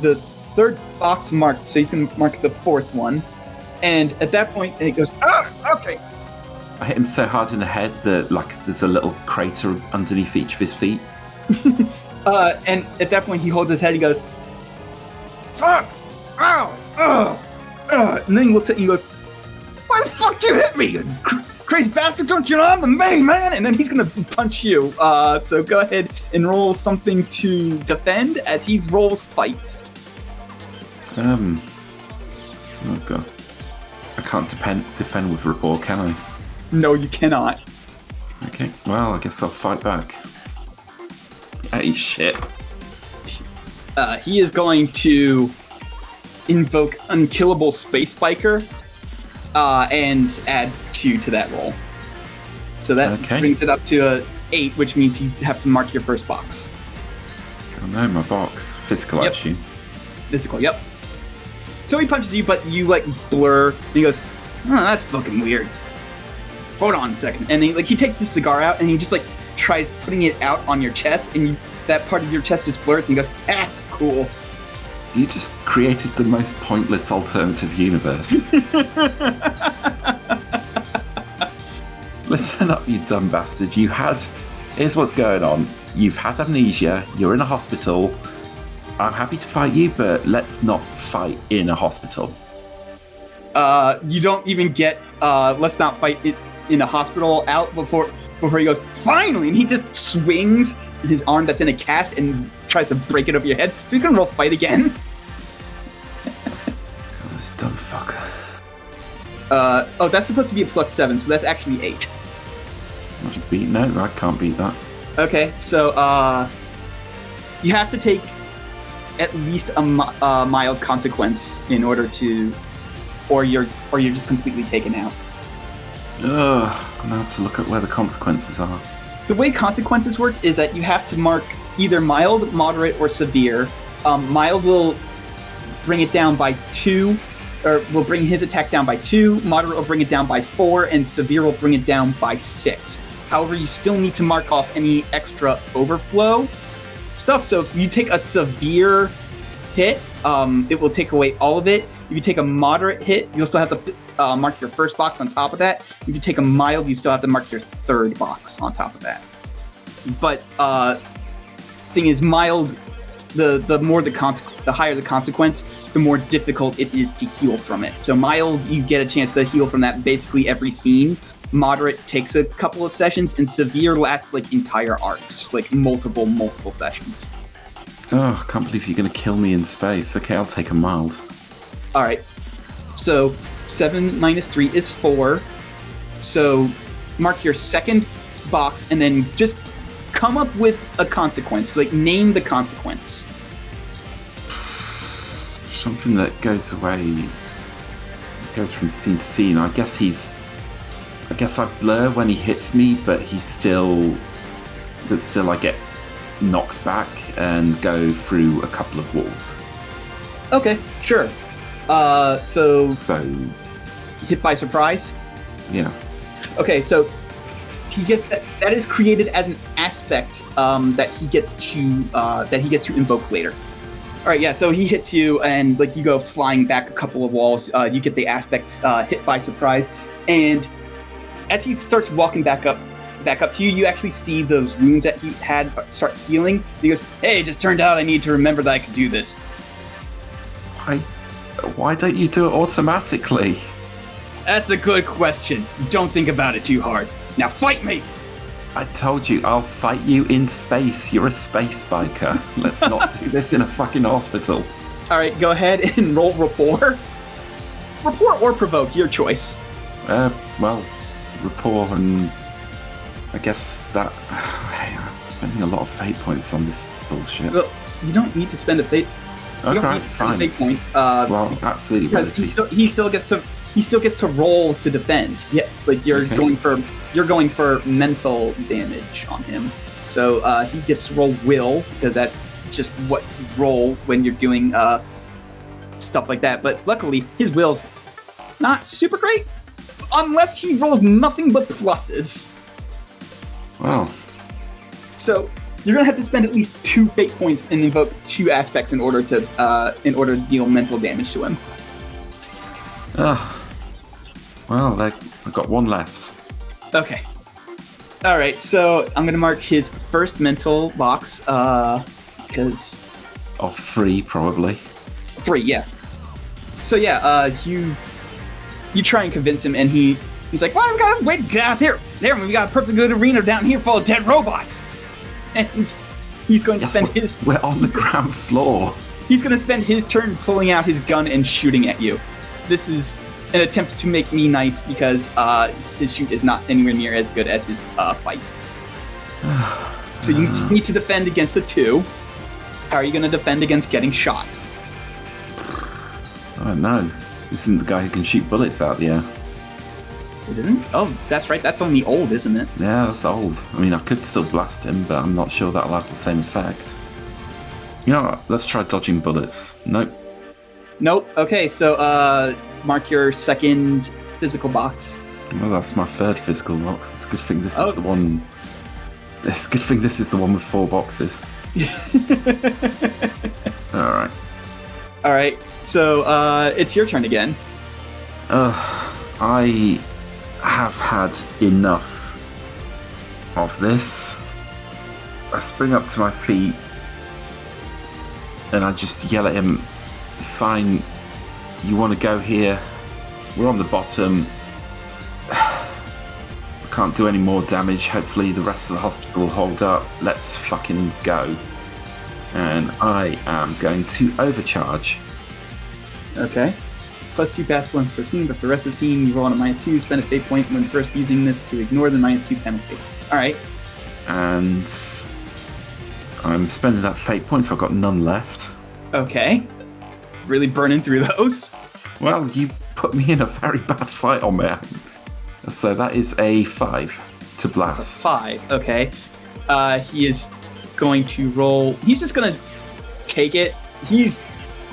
the third box marked, so he's gonna mark the fourth one. And at that point, point, he goes, ah, okay. I hit him so hard in the head that like there's a little crater underneath each of his feet. Uh, and at that point, he holds his head. He goes, "Fuck! Ow! Ugh! Ugh!" And then he looks at you and goes, "Why the fuck you hit me, you cr- crazy bastard? Don't you know I'm the main man?" And then he's gonna punch you. Uh, so go ahead and roll something to defend as he rolls fight. Um. Oh god. I can't depend, defend with rapport, can I? No, you cannot. Okay. Well, I guess I'll fight back. Hey, shit. Uh, he is going to invoke unkillable space biker uh, and add two to that roll. So that Okay. brings it up to a eight, which means you have to mark your first box. Oh no, my box. Physical Yep. action. Physical, yep. So he punches you, but you like blur. And he goes, "Oh, that's fucking weird." Hold on a second, and he like he takes his cigar out and he just like tries putting it out on your chest, and you, that part of your chest just blurs, and he goes, "Ah, cool." You just created the most pointless alternative universe. Listen up, you dumb bastard. You had. Here's what's going on. You've had amnesia, you're in a hospital. I'm happy to fight you, but let's not fight in a hospital. uh, you don't even get uh, let's not fight it in a hospital out before before he goes finally and he just swings his arm that's in a cast and tries to break it over your head so he's gonna roll fight again God, this dumb fucker. uh, oh that's supposed to be a plus seven so that's actually eight I should beat. No, I can't beat that. okay so uh, you have to take at least a mi- uh, mild consequence in order to or you're or you're just completely taken out Ugh, I'm gonna have to look at where the consequences are. The way consequences work is that you have to mark either mild, moderate, or severe. Um, mild will bring it down by two, or will bring his attack down by two. Moderate will bring it down by four, and severe will bring it down by six. However, you still need to mark off any extra overflow stuff. So if you take a severe hit, um, it will take away all of it. If you take a moderate hit, you'll still have to uh, mark your first box on top of that. If you take a mild, you still have to mark your third box on top of that. But uh, thing is, mild, the the more the consequence, the higher the consequence, the more difficult it is to heal from it. So mild, you get a chance to heal from that basically every scene. Moderate takes a couple of sessions, and severe lasts like entire arcs, like multiple multiple sessions. Oh, I can't believe you're gonna kill me in space. Okay, I'll take a mild. All right. So seven minus three is four. So mark your second box and then just come up with a consequence. Like name the consequence. Something that goes away, goes from scene to scene. I guess he's. I guess I blur when he hits me, but he's still. But still, I get knocked back and go through a couple of walls. Okay, sure. Uh, so So, hit by surprise. yeah. Okay, so he gets that, that is created as an aspect um, that he gets to uh, that he gets to invoke later. All right, yeah. So he hits you, and like you go flying back a couple of walls. Uh, you get the aspect uh, hit by surprise, and as he starts walking back up back up to you. You actually see those wounds that he had start healing. He goes, "Hey, it just turned out I need to remember that I could do this." Why, why don't you do it automatically? That's a good question. Don't think about it too hard. Now fight me. I told you, I'll fight you in space. You're a space biker. Let's not do this in a fucking hospital. All right, go ahead and roll rapport. Rapport or provoke, your choice. Uh, well, rapport and I guess that. Hey, I'm spending a lot of fate points on this bullshit. Well, you don't need to spend a fate. You don't Okay, need to spend a fine. fate point. Uh, Well, absolutely. Because he still, he still gets to he still gets to roll to defend. Yeah, like you're Okay. going for you're going for mental damage on him. So uh, he gets roll will because that's just what roll when you're doing uh, stuff like that. But luckily, his will's not super great unless he rolls nothing but pluses. Wow. So you're gonna have to spend at least two fate points and invoke two aspects in order to uh, in order to deal mental damage to him. uh, well, I've got one left. Okay. All right. So I'm gonna mark his first mental box uh, because Of three, probably. three. Yeah. So yeah, uh, you you try and convince him, and he he's like, "Well, we gotta wait, get out there. There, we got a perfectly good arena down here full of dead robots." And he's going to Yes, spend we're, his we're on the ground floor. He's gonna spend his turn pulling out his gun and shooting at you. This is an attempt to make me nice because uh, his shoot is not anywhere near as good as his uh, fight. so you just need to defend against the two. How are you gonna defend against getting shot? I don't know. This isn't the guy who can shoot bullets out the air. It isn't. Oh, that's right. That's only old, isn't it? Yeah, that's old. I mean, I could still blast him, but I'm not sure that'll have the same effect. You know what? Let's try dodging bullets. Nope. Nope. Okay, so uh, mark your second physical box. Well, that's my third physical box. It's a good thing this Oh. is the one. It's a good thing this is the one with four boxes. All right. All right. So uh, it's your turn again. Ugh, I have had enough of this. I spring up to my feet and I just yell at him, Fine, you want to go here? We're on the bottom. I can't do any more damage. Hopefully, the rest of the hospital will hold up. Let's fucking go. And I am going to overcharge. Okay. Plus two past ones per scene, but for the rest of the scene, you roll on a minus two. Spend a fate point when first using this to ignore the minus two penalty. All right. and I'm spending that fate point, so I've got none left. Okay. Really burning through those. Well, you put me in a very bad fight on me. So that is a five to That's a blast. five. Okay. Uh, he is going to roll. He's just gonna take it. He's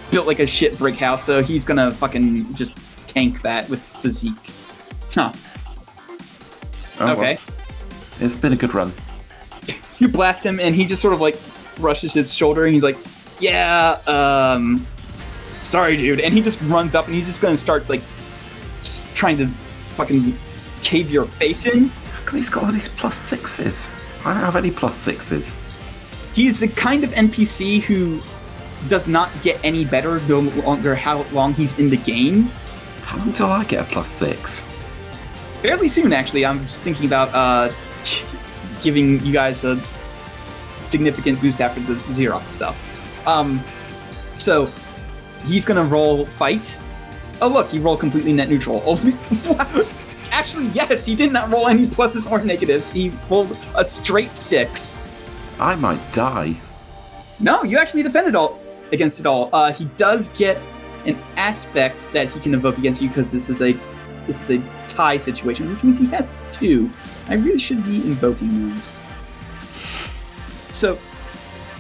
built like a shit brick house, so he's gonna fucking just tank that with physique. Huh. Oh, well, okay. it's been a good run. you blast him and he just sort of like brushes his shoulder and he's like yeah um sorry dude and he just runs up and he's just gonna start like trying to fucking cave your face in How come he's got all these plus sixes? I don't have any plus sixes. he's the kind of npc who does not get any better no longer how long he's in the game How long till I get a plus six? fairly soon actually i'm thinking about uh giving you guys a significant boost after the xerox stuff um so he's gonna roll fight. Oh look he rolled completely net neutral. Oh actually yes he did not roll any pluses or negatives. He rolled a straight six. I might die. no you actually defended all against it all. Uh he does get an aspect that he can evoke against you because this is a this is a tie situation which means he has two. I really should be invoking those. So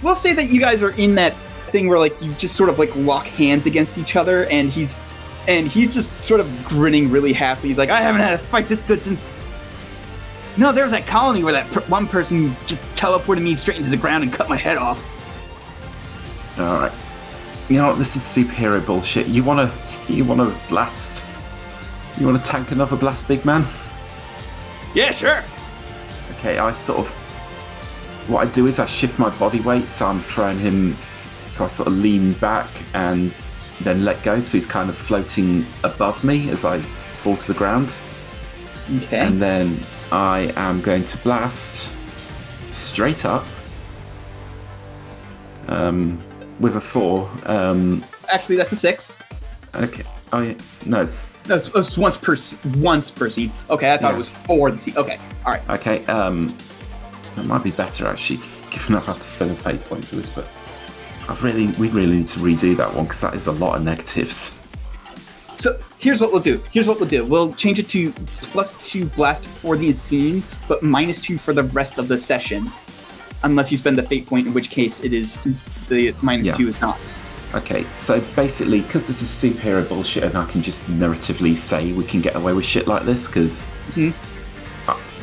we'll say that you guys are in that thing where like you just sort of like lock hands against each other and he's and he's just sort of grinning really happily he's like i haven't had a fight this good since no there was that colony where that per- one person just teleported me straight into the ground and cut my head off Alright. You know what? This is superhero bullshit. You wanna you wanna blast? You wanna tank another blast, big man? yeah sure Okay, I sort of. What I do is I shift my body weight, so I'm throwing him. So I sort of lean back and then let go, so he's kind of floating above me as I fall to the ground. Okay. And then I am going to blast straight up um, with a four. Um, Actually, that's a six. okay. Oh, yeah. No, it's. That's, that's once per once per seed. Okay, I thought Yeah. it was four the seed. Okay, all right. Okay, um, that might be better actually, given I've had to spend a fate point for this, but I really, we really need to redo that one because that is a lot of negatives. So here's what we'll do. Here's what we'll do. We'll change it to plus two blast for the scene, but minus two for the rest of the session, unless you spend the fate point, in which case it is the minus Yeah. two is not. Okay, so basically, because this is superhero bullshit, and I can just narratively say we can get away with shit like this, because Mhm.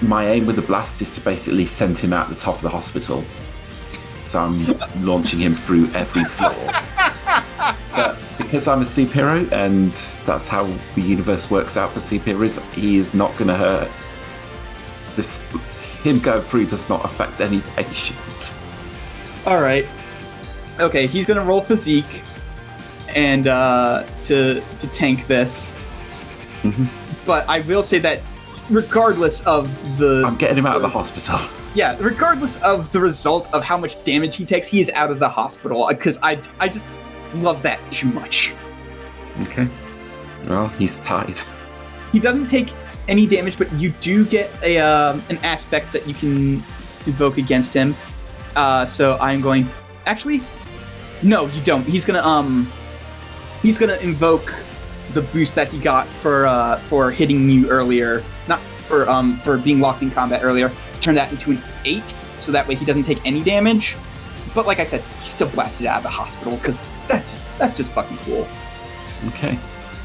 my aim with the blast is to basically send him out the top of the hospital. So I'm launching him through every floor. but because I'm a superhero, and that's how the universe works out for superheroes, he is not going to hurt. This him going through does not affect any patient. All right. Okay, he's gonna roll physique, and uh, to to tank this. Mhm. But I will say that, regardless of the I'm getting him out of the hospital. Yeah, regardless of the result of how much damage he takes, he is out of the hospital because I I just love that too much. Okay. Well, he's tied. He doesn't take any damage, but you do get a um, an aspect that you can invoke against him. Uh, so I'm going. Actually, no, you don't. He's gonna um, he's gonna invoke the boost that he got for uh for hitting you earlier, not for um for being locked in combat earlier. Turn that into an eight, so that way he doesn't take any damage. But like I said, he's still blasted out of the hospital because that's just, that's just fucking cool. Okay.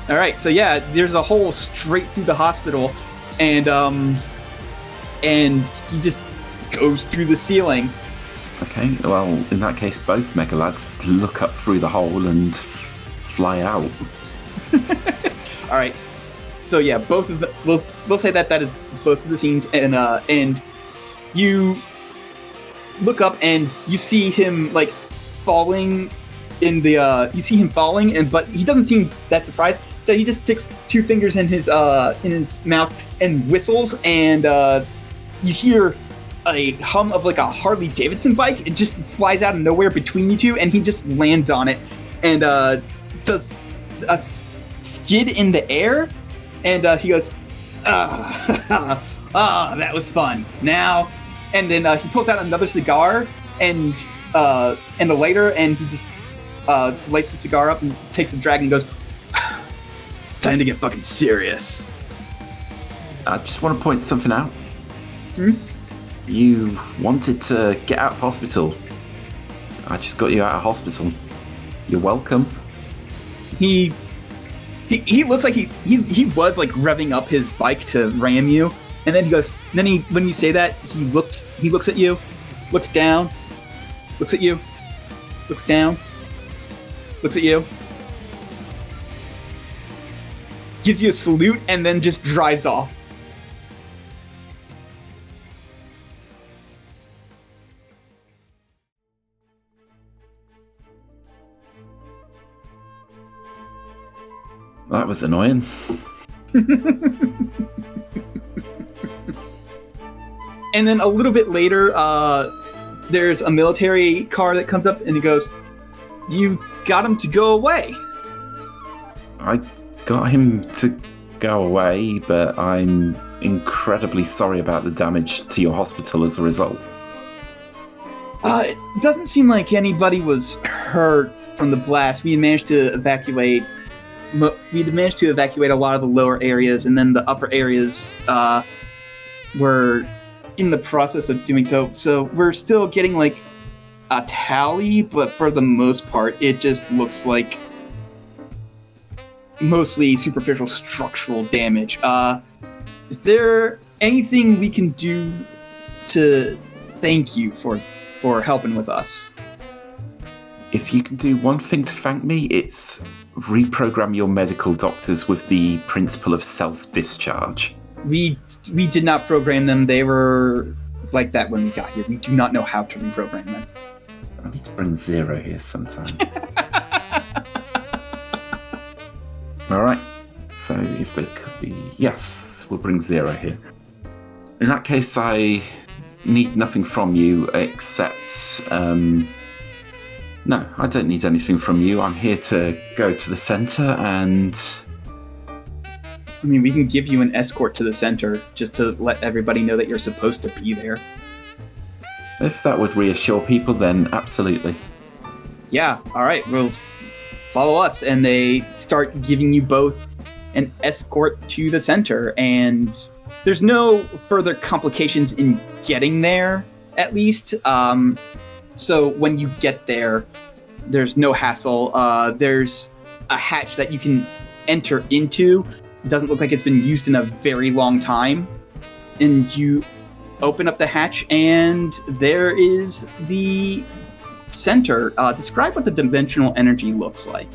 All right, so yeah, there's a hole straight through the hospital, and um, and he just goes through the ceiling. Okay. Well, in that case, both Megalads look up through the hole and f- fly out. All right, so yeah, both of the we'll we'll say that that is both of the scenes, and uh, and you look up and you see him like falling in the uh, you see him falling, and but he doesn't seem that surprised. so he just sticks two fingers in his uh in his mouth and whistles, and uh, you hear a hum of like a Harley Davidson bike. It just flies out of nowhere between you two, and he just lands on it and uh, does a skid in the air. And uh, he goes, ah, ah, that was fun. Now, and then uh, he pulls out another cigar and uh, and a lighter, and he just uh, lights the cigar up and takes a drag and goes, time to get fucking serious. I just want to point something out. Hmm? You wanted to get out of hospital. I just got you out of hospital. You're welcome. he he, he looks like he he's, he was like revving up his bike to ram you and then he goes then he when you say that he looks he looks at you looks down looks at you looks down looks at you gives you a salute and then just drives off That was annoying. and then a little bit later uh there's a military car that comes up and he goes you got him to go away I got him to go away, but I'm incredibly sorry about the damage to your hospital as a result. Uh, it doesn't seem like anybody was hurt from the blast. We had managed to evacuate. We had managed to evacuate a lot of the lower areas, and then the upper areas uh, were in the process of doing so. So we're still getting like a tally, but for the most part, it just looks like mostly superficial structural damage. Uh, is there anything we can do to thank you for for helping with us. If you can do one thing to thank me, it's reprogram your medical doctors with the principle of self discharge. We we did not program them. They were like that when we got here. We do not know how to reprogram them. I need to bring zero here sometime. All right. So if they could be, yes, we'll bring zero here. In that case, I need nothing from you except. Um, no, I don't need anything from you. I'm here to go to the center and. I mean, we can give you an escort to the center just to let everybody know that you're supposed to be there. If that would reassure people, then absolutely. Yeah, all right, well, follow us. And they start giving you both an escort to the center. And there's no further complications in getting there, at least. Um, so when you get there, there's no hassle. Uh, there's a hatch that you can enter into. It doesn't look like it's been used in a very long time. And you open up the hatch, and there is the center. Uh, describe what the dimensional energy looks like.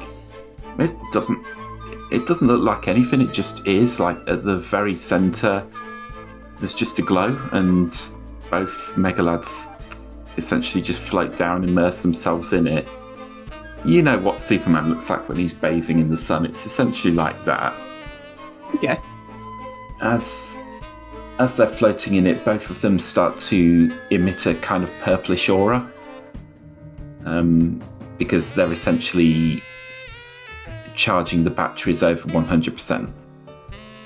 It doesn't. It doesn't look like anything. It just is like at the very center. There's just a glow, and both Megalads essentially just float down, and immerse themselves in it. You know what Superman looks like when he's bathing in the sun. It's essentially like that. Okay. As as they're floating in it, both of them start to emit a kind of purplish aura. Um, because they're essentially charging the batteries over 100%.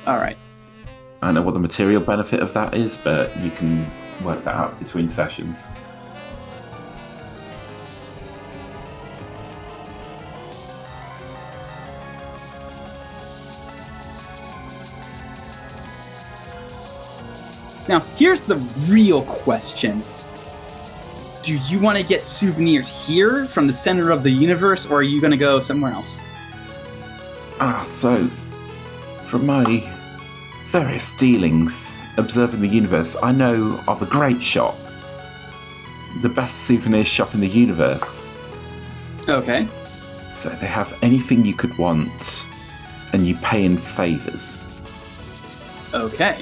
All right. I don't know what the material benefit of that is, but you can work that out between sessions. Now, here's the real question. Do you want to get souvenirs here from the center of the universe, or are you going to go somewhere else? Ah, so, from my various dealings observing the universe, I know of a great shop. The best souvenir shop in the universe. Okay. So they have anything you could want, and you pay in favors. Okay.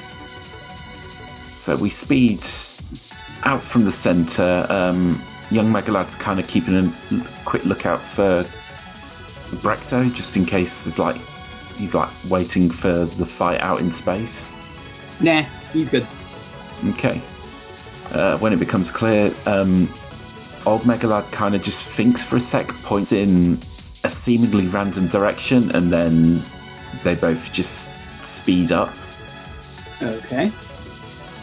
So we speed out from the centre. Um, young Megalad's kind of keeping a quick lookout for Brecto, just in case there's like he's like waiting for the fight out in space. Nah, he's good. Okay. Uh, when it becomes clear, um, old Megalad kind of just thinks for a sec, points in a seemingly random direction, and then they both just speed up. Okay.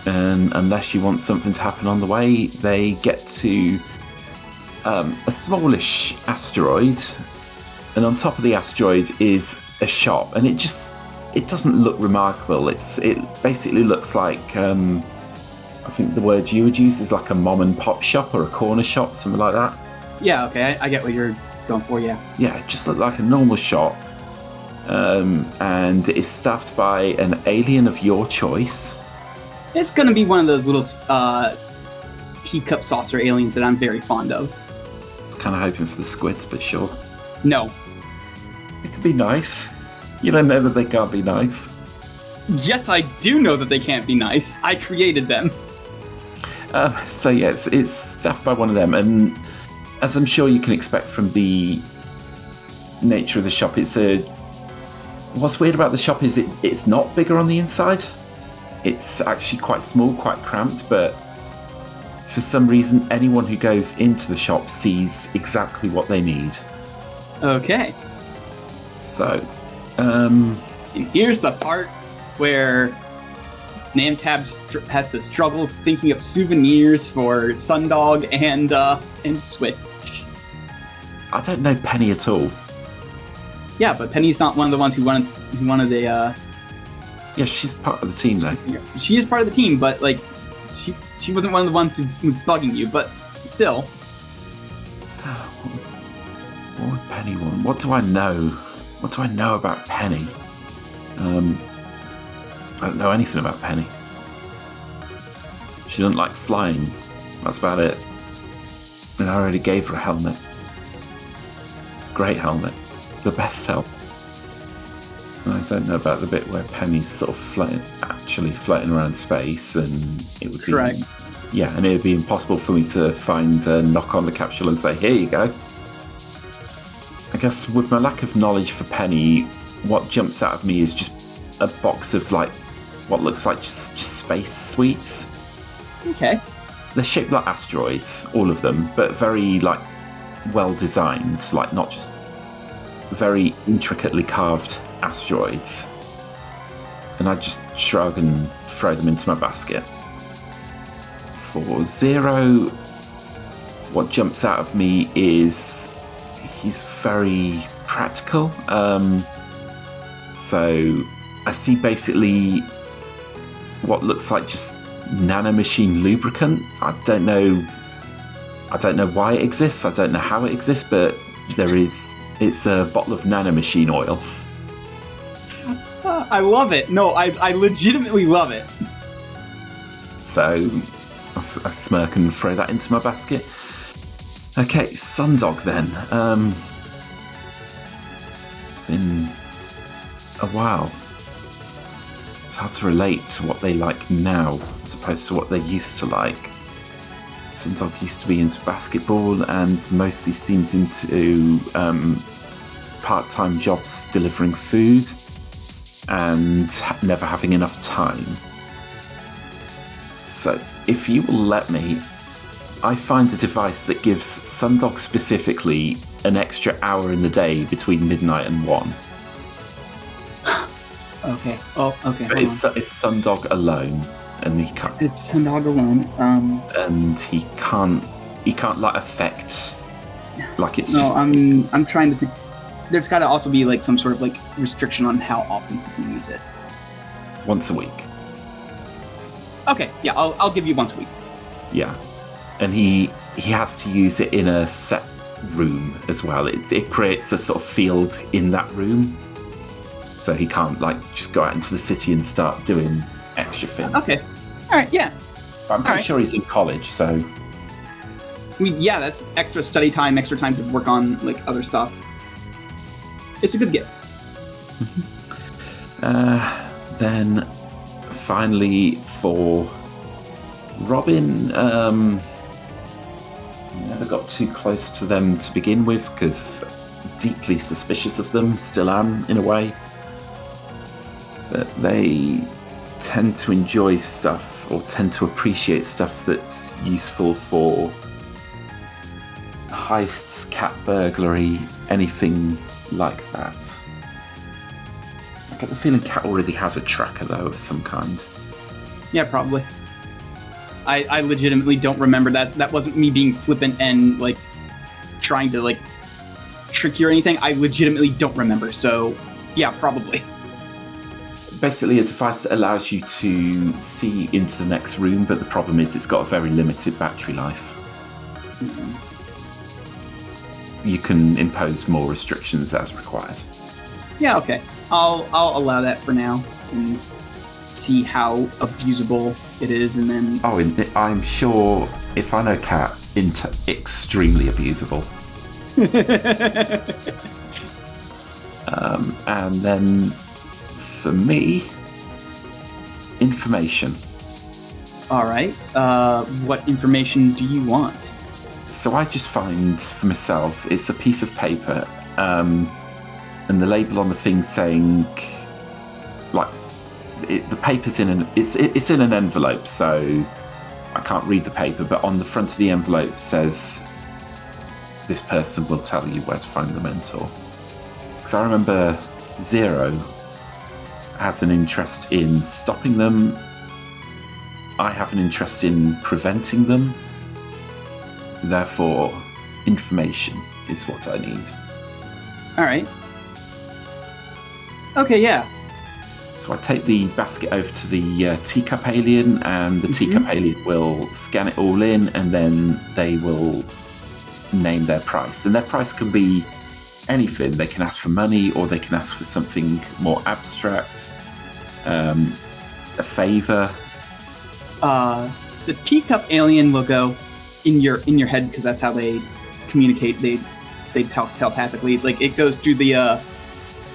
And unless you want something to happen on the way, they get to um, a smallish asteroid, and on top of the asteroid is a shop, and it just it doesn't look remarkable. It's it basically looks like um, I think the word you would use is like a mom and pop shop or a corner shop, something like that. Yeah, okay, I, I get what you're going for, yeah. Yeah, it just looked like a normal shop. Um, and it's staffed by an alien of your choice. It's gonna be one of those little uh, teacup saucer aliens that I'm very fond of. Kind of hoping for the squids, but sure. No. It could be nice. You don't know that they can't be nice. Yes, I do know that they can't be nice. I created them. Uh, so yeah, it's, it's staffed by one of them, and as I'm sure you can expect from the nature of the shop, it's a. What's weird about the shop is it, it's not bigger on the inside. It's actually quite small, quite cramped, but for some reason, anyone who goes into the shop sees exactly what they need. Okay. So, um, And here's the part where Namtab str- has to struggle thinking of souvenirs for Sundog and uh, and Switch. I don't know Penny at all. Yeah, but Penny's not one of the ones who wanted who wanted a. Uh, Yeah, she's part of the team though. she is part of the team, but like, she she wasn't one of the ones who was bugging you. But still, What would Penny want? What do I know? What do I know about Penny? Um, I don't know anything about Penny. She doesn't like flying. That's about it. And I already gave her a helmet. Great helmet. The best helmet. I don't know about the bit where Penny's sort of floating, actually floating around space, and it would be Correct. Yeah, and it would be impossible for me to find a knock on the capsule and say, "Here you go." I guess with my lack of knowledge for Penny, what jumps out of me is just a box of like what looks like just, just space sweets. Okay. They're shaped like asteroids, all of them, but very like well designed, like not just very intricately carved asteroids. And I just shrug and throw them into my basket. For Zero, what jumps out of me is he's very practical. Um, so I see basically what looks like just nanomachine lubricant. I don't know. I don't know why it exists. I don't know how it exists, but there is. It's a bottle of nanomachine oil. I love it. No, I, I legitimately love it. So I smirk and throw that into my basket. Okay, Sundog then. Um, it's been a while. It's hard to relate to what they like now as opposed to what they used to like. Sundog used to be into basketball and mostly seems into um, part time jobs delivering food and never having enough time. So, if you will let me, I find a device that gives Sundog specifically an extra hour in the day between midnight and one. Okay. Oh, okay. But it's, it's Sundog alone, and he can't, It's Sundog alone. Um, and he can't, he can't like affect, like it's no, just I'm I'm trying to think. There's got to also be like some sort of like restriction on how often you can use it. once a week. Okay. Yeah, I'll I'll give you once a week. Yeah, and he he has to use it in a set room as well. It it creates a sort of field in that room, so he can't like just go out into the city and start doing extra things. Okay. All right. Yeah. But I'm pretty alright. sure he's in college, so I mean, yeah, that's extra study time, extra time to work on like other stuff. It's a good gift. uh, then finally for Robin. Um, never got too close to them to begin with because deeply suspicious of them. Still am in a way. But they tend to enjoy stuff or tend to appreciate stuff that's useful for heists, cat burglary, anything like that. I get the feeling Cat already has a tracker though of some kind. Yeah, probably. I I legitimately don't remember that. That wasn't me being flippant and like trying to like trick you or anything. I legitimately don't remember. So yeah, probably. Basically, a device that allows you to see into the next room, but the problem is it's got a very limited battery life. Mm-hmm. You can impose more restrictions as required. Yeah, okay. I'll I'll allow that for now and see how abusable it is, and then Oh, and I'm sure if I know Cat, into extremely abusable. um, and then for me, information. all right. Uh, what information do you want? So I just find for myself, it's a piece of paper, um, and the label on the thing saying, like, it, the paper's in an it's it's in an envelope, so I can't read the paper, but on the front of the envelope says, "This person will tell you where to find the mentor." Because I remember Zero has an interest in stopping them. I have an interest in preventing them. Therefore, information is what I need. All right. Okay, yeah. So I take the basket over to the uh, teacup alien, and the teacup alien will scan it all in, and then they will name their price. And their price can be anything. They can ask for money, or they can ask for something more abstract, um, a favor. Uh, the teacup alien will go in your in your head because that's how they communicate. They they tell telepathically. Like it goes through the uh,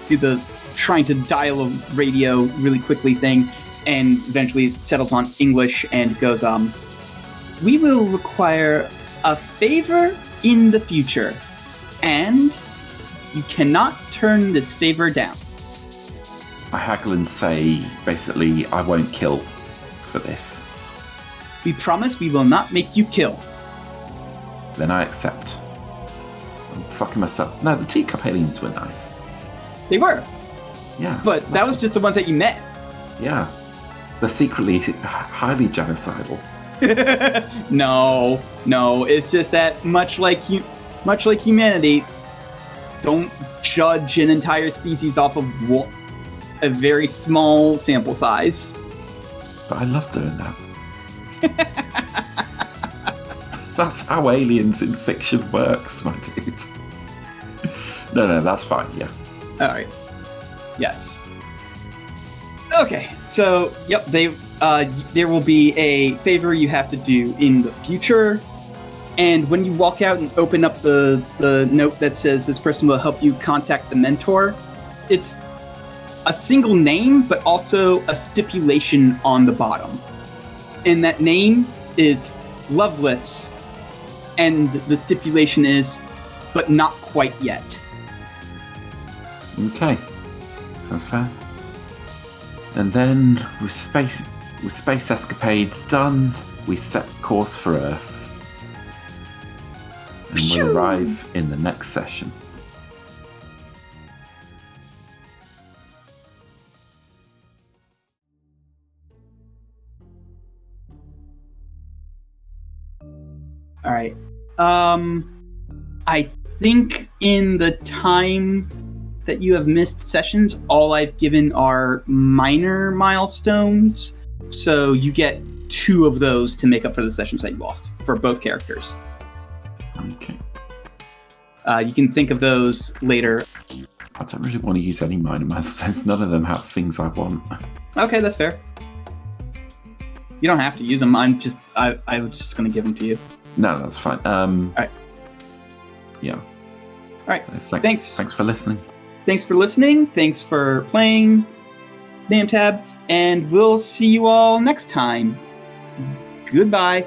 through the trying to dial a radio really quickly thing, and eventually it settles on English and goes um, we will require a favor in the future, and you cannot turn this favor down. I haggle and say, basically, I won't kill for this. We promise we will not make you kill. Then I accept. I'm fucking myself. No, the teacup aliens were nice. They were, Yeah. but that was just the ones that you met. Yeah. They're secretly highly genocidal. no, no, it's just that much like you, much like humanity, don't judge an entire species off of a very small sample size. But I love doing that. that's how aliens in fiction works, my dude. no, no, that's fine, yeah. All right. Yes. Okay. So, yep. They uh, there will be a favor you have to do in the future, and when you walk out and open up the the note that says this person will help you contact the mentor, it's a single name, but also a stipulation on the bottom, and that name is Loveless, and the stipulation is, but not quite yet. Okay. Sounds fair. And then with space with space escapades done, we set course for Earth. And Phew. we'll arrive in the next session. All right. Um, I think in the time that you have missed sessions, all I've given are minor milestones. So you get two of those to make up for the sessions that you lost for both characters. Okay. Uh, you can think of those later. I don't really want to use any minor milestones. None of them have things I want. Okay, that's fair. You don't have to use them. I'm just I I was just gonna give them to you. No, that's fine. Um, Alright. Yeah. All right. So thank- Thanks. Thanks for listening. Thanks for listening. Thanks for playing Name Tab, and we'll see you all next time. Goodbye.